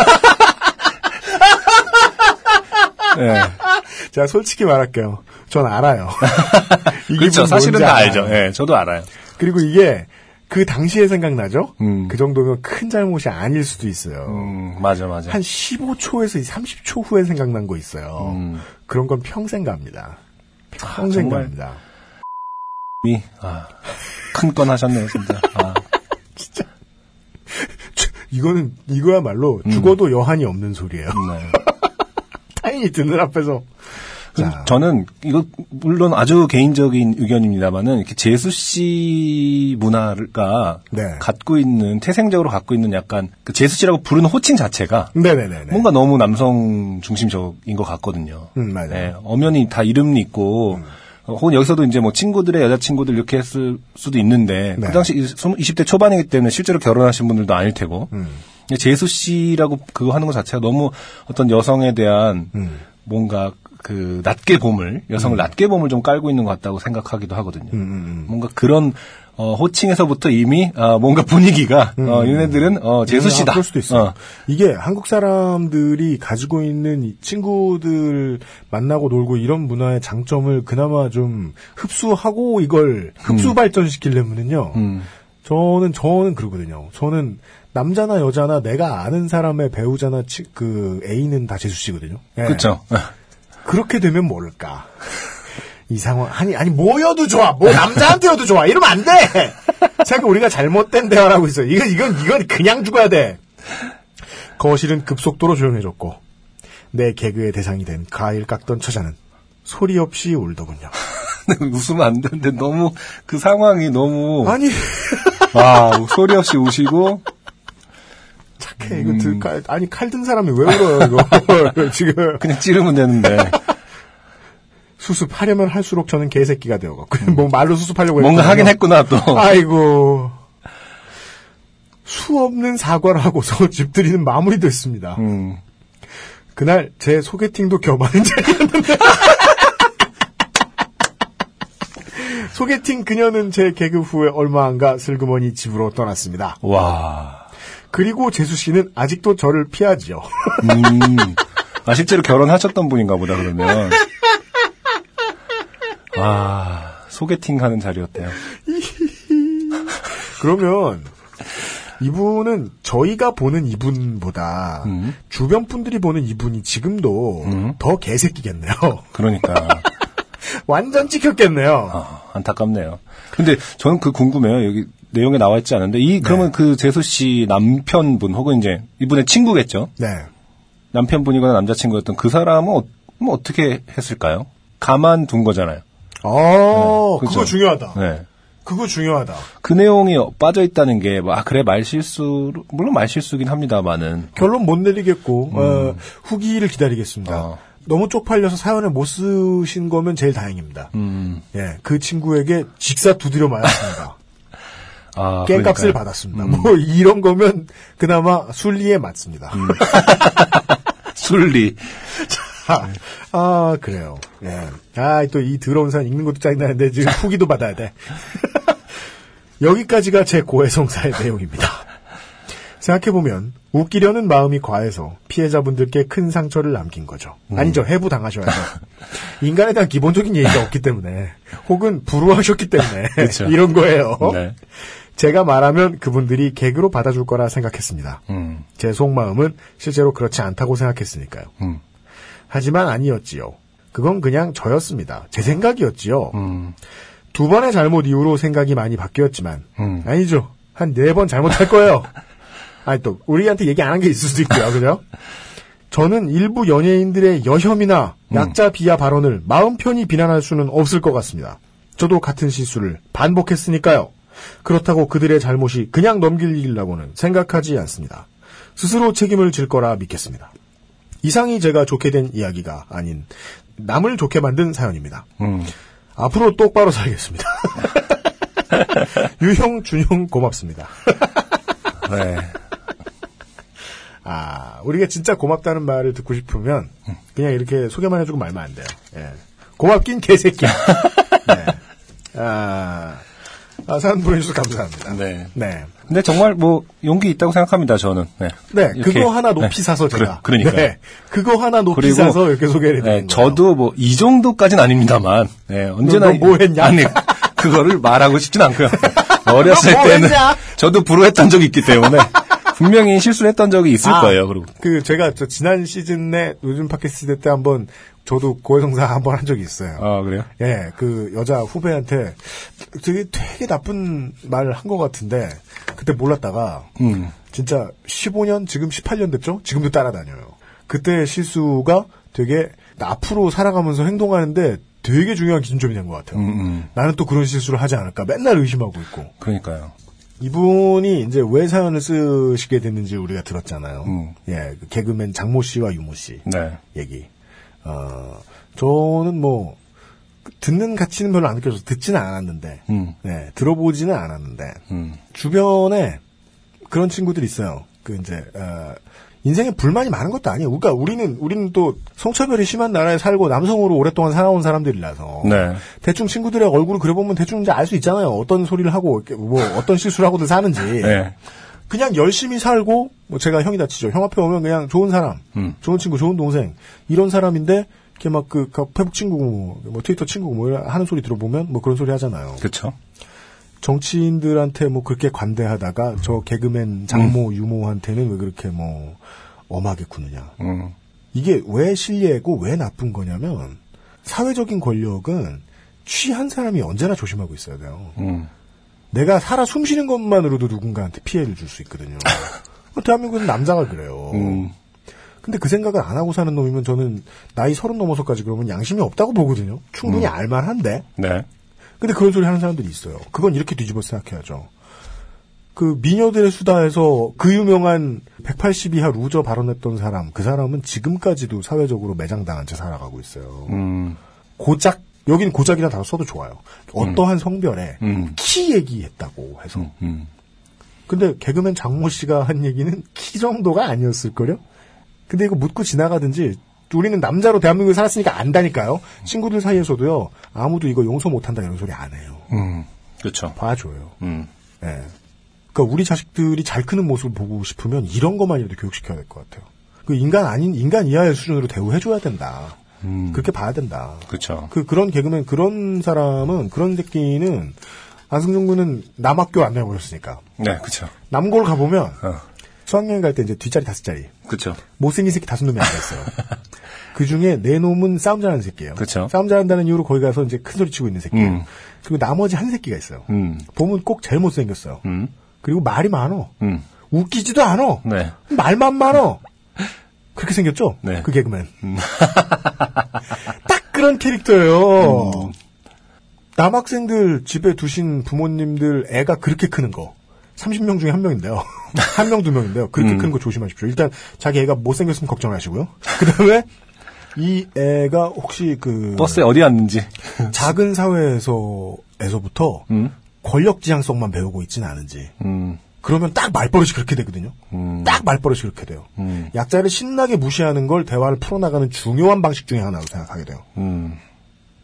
네. 제가 솔직히 말할게요. 전 알아요. 이 그렇죠. 사실은 다. 알죠. 예, 저도 알아요. 그리고 이게 그 당시에 생각나죠? 음. 그 정도면 큰 잘못이 아닐 수도 있어요. 음, 맞아, 맞아. 한 15초에서 30초 후에 생각난 거 있어요. 음. 그런 건 평생 갑니다. 평생 정말. 갑니다. 이, 아, 큰 건 하셨네요, 진짜. 아, 이거는 이거야말로 음. 죽어도 여한이 없는 소리예요. 네. 타인이 듣는 앞에서 자, 저는 이거 물론 아주 개인적인 의견입니다만은 이렇게 재수 씨 문화가 네. 갖고 있는 태생적으로 갖고 있는 약간 그 재수 씨라고 부르는 호칭 자체가 네네네. 뭔가 너무 남성 중심적인 것 같거든요. 음, 맞아요. 네, 엄연히 다 이름이 있고 어, 혹은 여기서도 이제 뭐 친구들의 여자친구들 이렇게 했을 수도 있는데 네. 그 당시 20 대 초반이기 때문에 실제로 결혼하신 분들도 아닐 테고 음. 재수 씨라고 그거 하는 것 자체가 너무 어떤 여성에 대한 음. 뭔가 그 낮게 봄을 여성을 낮게 봄을 좀 깔고 있는 것 같다고 생각하기도 하거든요. 음, 음. 뭔가 그런 어, 호칭에서부터 이미 아, 뭔가 분위기가 어, 얘네들은 어, 재수 아, 씨다. 그럴 수도 있어요. 어. 이게 한국 사람들이 가지고 있는 이 친구들 만나고 놀고 이런 문화의 장점을 그나마 좀 흡수하고 이걸 흡수 발전시키려면은요. 음. 저는 저는 그러거든요. 저는 남자나 여자나 내가 아는 사람의 배우자나 치- 그 애인은 다 재수 씨거든요. 예. 그렇죠. 그렇게 되면 모를까. 이 상황 아니 아니 뭐여도 좋아. 뭐 남자한테여도 좋아. 이러면 안 돼. 자꾸 우리가 잘못된 대화를 하고 있어. 이건 이건 이건 그냥 죽어야 돼. 거실은 급속도로 조용해졌고 내 개그의 대상이 된 과일 깎던 처자는 소리 없이 울더군요. 웃으면 안 되는데 너무 그 상황이 너무 아니 아 소리 없이 우시고 착해 이거 들 칼, 아니 칼 든 사람이 왜 울어요 이거 지금 그냥 찌르면 되는데 수습하려면 할수록 저는 개새끼가 되어갖고 뭐 말로 수습하려고 뭔가 했거든요. 하긴 했구나 또. 아이고 수 없는 사과를 하고서 집들이는 마무리됐습니다. 음. 그날 제 소개팅도 겸하는 자리였는데 소개팅 그녀는 제 개그 후에 얼마 안 가 슬그머니 집으로 떠났습니다. 와. 그리고 재수 씨는 아직도 저를 피하지요. 음. 아 실제로 결혼하셨던 분인가 보다 그러면. 아 소개팅 하는 자리였대요. 그러면 이분은 저희가 보는 이분보다 음. 주변 분들이 보는 이분이 지금도 음. 더 개새끼겠네요. 그러니까 완전 찍혔겠네요. 아, 안타깝네요. 근데 저는 그 궁금해요. 여기 내용에 나와 있지 않은데 이 그러면 그 재수 씨 남편분 혹은 이제 이분의 친구겠죠. 네. 남편분이거나 남자친구였던 그 사람은 어, 뭐 어떻게 했을까요? 가만둔 거잖아요. 어, 네, 그거 그죠. 중요하다. 네. 그거 중요하다. 그 내용이 빠져 있다는 게, 뭐, 아, 그래, 말실수, 물론 말실수긴 합니다만은. 결론 못 내리겠고 어, 후기를 기다리겠습니다. 음. 어. 너무 쪽팔려서 사연을 못 쓰신 거면 제일 다행입니다. 음, 예, 그 친구에게 직사 두드려 맞았습니다. 아. 깽값을 그러니까요. 받았습니다. 뭐 이런 거면 그나마 순리에 맞습니다. 음. 순리. 아, 아, 그래요. 예. 아, 또 이 더러운 사연 읽는 것도 짜증나는데 지금 후기도 받아야 돼. 여기까지가 제 고해성사의 내용입니다. 생각해보면 웃기려는 마음이 과해서 피해자분들께 큰 상처를 남긴 거죠. 아니죠. 해부 당하셔야죠. 인간에 대한 기본적인 예의가 없기 때문에 혹은 불우하셨기 때문에 그쵸. 이런 거예요. 네. 제가 말하면 그분들이 개그로 받아줄 거라 생각했습니다. 음, 제 속마음은 실제로 그렇지 않다고 생각했으니까요. 음, 하지만 아니었지요. 그건 그냥 저였습니다. 제 생각이었지요. 음, 두 번의 잘못 이후로 생각이 많이 바뀌었지만 음. 아니죠. 한 네 번 잘못할 거예요. 아니 또 우리한테 얘기 안 한 게 있을 수도 있고요. 그죠? 저는 일부 연예인들의 여혐이나 약자 비하 발언을 마음 편히 비난할 수는 없을 것 같습니다. 저도 같은 실수를 반복했으니까요. 그렇다고 그들의 잘못이 그냥 넘길 일이라고는 생각하지 않습니다. 스스로 책임을 질 거라 믿겠습니다. 이상이 제가 좋게 된 이야기가 아닌 남을 좋게 만든 사연입니다. 음. 앞으로 똑바로 살겠습니다. 유형, 준형 고맙습니다. 네. 아, 우리가 진짜 고맙다는 말을 듣고 싶으면 그냥 이렇게 소개만 해주고 말면 안 돼요. 예. 고맙긴 개새끼야. 네. 아, 아, 사연 보내주셔서 감사합니다. 네. 네. 근데 정말 뭐, 용기 있다고 생각합니다, 저는. 네. 네, 그거 하나 높이 네. 사서 제가. 그래, 그러니까요. 네, 그거 하나 높이 그리고, 사서 이렇게 소개를 해드리는 네. 저도 뭐, 이 정도까지는 아닙니다만, 네, 언제나. 너- 너뭐 했냐? 아니, 그거를 말하고 싶진 않고요. 어렸을 너뭐 때는 했냐? 저도 불효했던 적이 있기 때문에, 분명히 실수를 했던 적이 있을 아, 거예요, 그리고. 그 제가 저 지난 시즌에 요즘 팟캐스트 때 한번 저도 고해성사 한 번 한 적이 있어요. 아, 그래요? 예, 그 여자 후배한테 되게 되게 나쁜 말을 한 것 같은데 그때 몰랐다가 음. 진짜 15년 지금 18년 됐죠? 지금도 따라다녀요. 그때 실수가 되게 앞으로 살아가면서 행동하는데 되게 중요한 기준점이 된 것 같아요. 음, 음. 나는 또 그런 실수를 하지 않을까 맨날 의심하고 있고 그러니까요. 이분이 이제 왜 사연을 쓰시게 됐는지 우리가 들었잖아요. 음. 예, 그 개그맨 장모 씨와 유모 씨 네. 얘기. 어, 저는 뭐 듣는 가치는 별로 안 느껴져서 듣지는 않았는데, 음. 네, 들어보지는 않았는데 음. 주변에 그런 친구들이 있어요. 그 이제 어, 인생에 불만이 많은 것도 아니에요. 그러니까 우리는 우리는 또 성차별이 심한 나라에 살고 남성으로 오랫동안 살아온 사람들이라서 네. 대충 친구들의 얼굴을 그려보면 대충 이제 알 수 있잖아요. 어떤 소리를 하고 뭐 어떤 실수를 하고들 사는지. 네. 그냥 열심히 살고 뭐 제가 형이 다 치죠. 형 앞에 오면 그냥 좋은 사람, 음. 좋은 친구, 좋은 동생 이런 사람인데 이렇게 막그 페북 친구고 뭐 트위터 친구고 뭐 하는 소리 들어보면 뭐 그런 소리 하잖아요. 그쵸. 정치인들한테 뭐 그렇게 관대하다가 저 개그맨 장모 유모한테는 왜 그렇게 뭐 엄하게 구느냐. 음. 이게 왜 실례고 왜 나쁜 거냐면 사회적인 권력은 취한 사람이 언제나 조심하고 있어야 돼요. 음. 내가 살아 숨쉬는 것만으로도 누군가한테 피해를 줄 수 있거든요. 대한민국은 남자가 그래요. 음. 근데 그 생각을 안 하고 사는 놈이면 저는 나이 서른 넘어서까지 그러면 양심이 없다고 보거든요. 충분히 알만한데. 네. 근데 그런 소리 하는 사람들이 있어요. 그건 이렇게 뒤집어 생각해야죠. 그 미녀들의 수다에서 그 유명한 180 이하 loser 발언했던 사람, 그 사람은 지금까지도 사회적으로 매장당한 채 살아가고 있어요. 음. 고작, 여기는 고작이라는 단어 써도 좋아요. 어떠한 성별에 음. 키 얘기했다고 해서. 음. 음. 근데 개그맨 장모 씨가 한 얘기는 키 정도가 아니었을걸요? 근데 이거 묻고 지나가든지 우리는 남자로 대한민국에 살았으니까 안다니까요. 친구들 사이에서도요. 아무도 이거 용서 못한다 이런 소리 안 해요. 음. 그쵸. 봐줘요. 음. 예. 그러니까 우리 자식들이 잘 크는 모습을 보고 싶으면 이런 것만이라도 교육시켜야 될 것 같아요. 그 인간 아닌 인간 이하의 수준으로 대우해줘야 된다. 음. 그렇게 봐야 된다. 그쵸. 그 그런 개그맨 그런 사람은 그런 새끼는 안승준 군은 남학교 안 내버렸으니까 네, 그쵸. 남고를 가보면 어. 수학여행 갈 때 이제 뒷자리 다섯 자리 그쵸. 못생긴 새끼 다섯 놈이 앉아있어요. 그 중에 네 놈은 싸움 잘하는 새끼예요. 그쵸. 싸움 잘한다는 이유로 거기 가서 이제 큰 소리 치고 있는 새끼. 음. 그리고 나머지 한 새끼가 있어요. 음. 보면 꼭 제일 못생겼어요. 음. 그리고 말이 많어. 음. 웃기지도 않어. 네. 말만 많어. 그렇게 생겼죠? 네. 그 개그맨. 딱 그런 캐릭터예요. 음. 남학생들 집에 두신 부모님들 애가 그렇게 크는 거. 30명 중에 한 명인데요. 한 명, 두 명인데요. 그렇게 음. 크는 거 조심하십시오. 일단 자기 애가 못생겼으면 걱정하시고요. 그 다음에 이 애가 혹시 그 버스에 어디 앉는지. 작은 사회에서 에서부터 음. 권력 지향성만 배우고 있지는 않은지 음. 그러면 딱 말버릇이 그렇게 되거든요. 음. 딱 말버릇이 그렇게 돼요. 음. 약자를 신나게 무시하는 걸 대화를 풀어나가는 중요한 방식 중에 하나라고 생각하게 돼요. 음.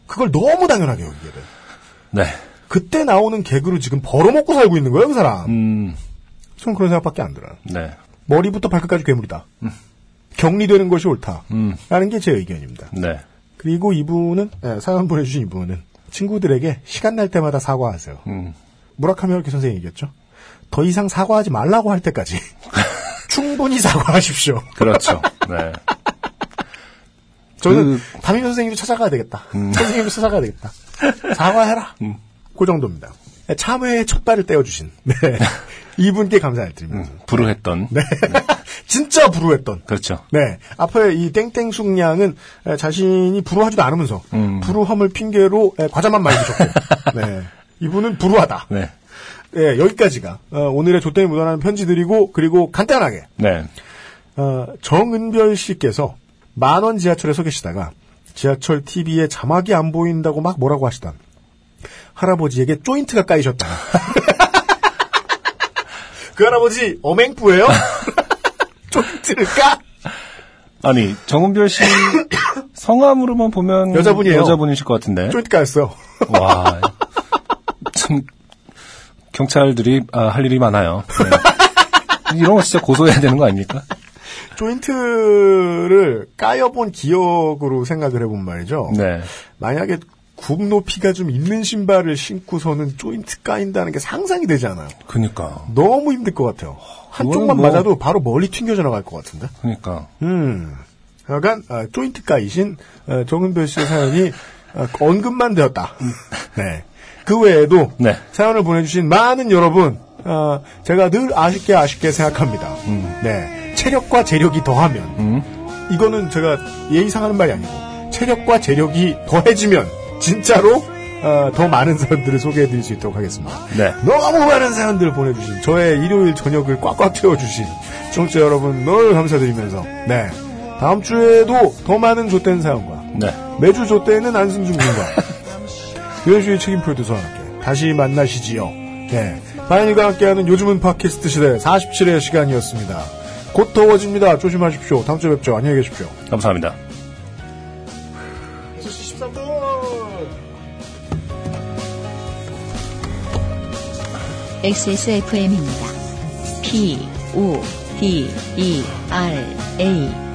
그걸 너무 당연하게 여기게 돼요. 네. 그때 나오는 개그로 지금 벌어먹고 살고 있는 거예요, 그 사람. 음. 전 그런 생각밖에 안 들어요. 네. 머리부터 발끝까지 괴물이다. 격리되는 것이 옳다. 음. 라는 게 제 의견입니다. 네. 그리고 이분은, 예, 사연 보내주신 이분은 친구들에게 시간 날 때마다 사과하세요. 음. 무라카미 하루키 선생님이 얘기했죠. 더 이상 사과하지 말라고 할 때까지 충분히 사과하십시오. 그렇죠. 네. 저는 그- 담임 선생님도 찾아가야 되겠다. 선생님도 찾아가야 되겠다. 사과해라. 그 정도입니다. 참회의 첫 발을 떼어주신 네. 이분께 감사를 드립니다. 불우했던. 네. 진짜 불우했던. 그렇죠. 네. 앞에 이 땡땡숙 양은 에, 자신이 불우하지도 않으면서 음. 불우함을 핑계로 에, 과자만 많이 드셨고 네. 이분은 불우하다. 네. 예, 여기까지가 어, 오늘의 조땡이 묻어나는 편지드리고 그리고 간단하게 네. 어, 정은별 씨께서 만원 지하철에 서 계시다가 지하철 TV에 자막이 안 보인다고 막 뭐라고 하시던 할아버지에게 조인트가 까이셨다. 그 할아버지 어맹부예요? 조인트를 까? 아니, 정은별 씨 성함으로만 보면 여자분이에요. 여자분이실 것 같은데. 조인트 까였어. 와. 참 경찰들이 아, 할 일이 많아요. 네. 이런 거 진짜 고소해야 되는 거 아닙니까? 조인트를 까여본 기억으로 생각을 해본 말이죠. 네. 만약에 굽 높이가 좀 있는 신발을 신고서는 조인트 까인다는 게 상상이 되지 않아요. 그니까. 너무 힘들 것 같아요. 한쪽만 뭐- 맞아도 바로 멀리 튕겨져 나갈 것 같은데. 그니까. 음. 약간 아, 조인트 까이신 어, 정은별 씨의 사연이 어, 언급만 되었다. 네. 그 외에도 네. 사연을 보내주신 많은 여러분, 어, 제가 늘 아쉽게 아쉽게 생각합니다. 네. 체력과 재력이 더하면, 음. 이거는 제가 예의상 하는 말이 아니고, 체력과 재력이 더해지면, 진짜로, 어, 더 많은 사연들을 소개해드릴 수 있도록 하겠습니다. 네. 너무 많은 사연들을 보내주신 저의 일요일 저녁을 꽉꽉 채워주신 청취자 여러분 늘 감사드리면서 네 다음 주에도 더 많은 조된 사연과 네. 매주 조대는 안승준 군과 유현수의 책임 프로듀서와 함께 다시 만나시지요. 네. 바인이가 함께하는 요즘은 팟캐스트 시대 47회 시간이었습니다. 곧 더워집니다. 조심하십시오. 다음 주에 뵙죠. 안녕히 계십시오. 감사합니다. 6시 13분! XSFM입니다. P, O, D, E, R, A.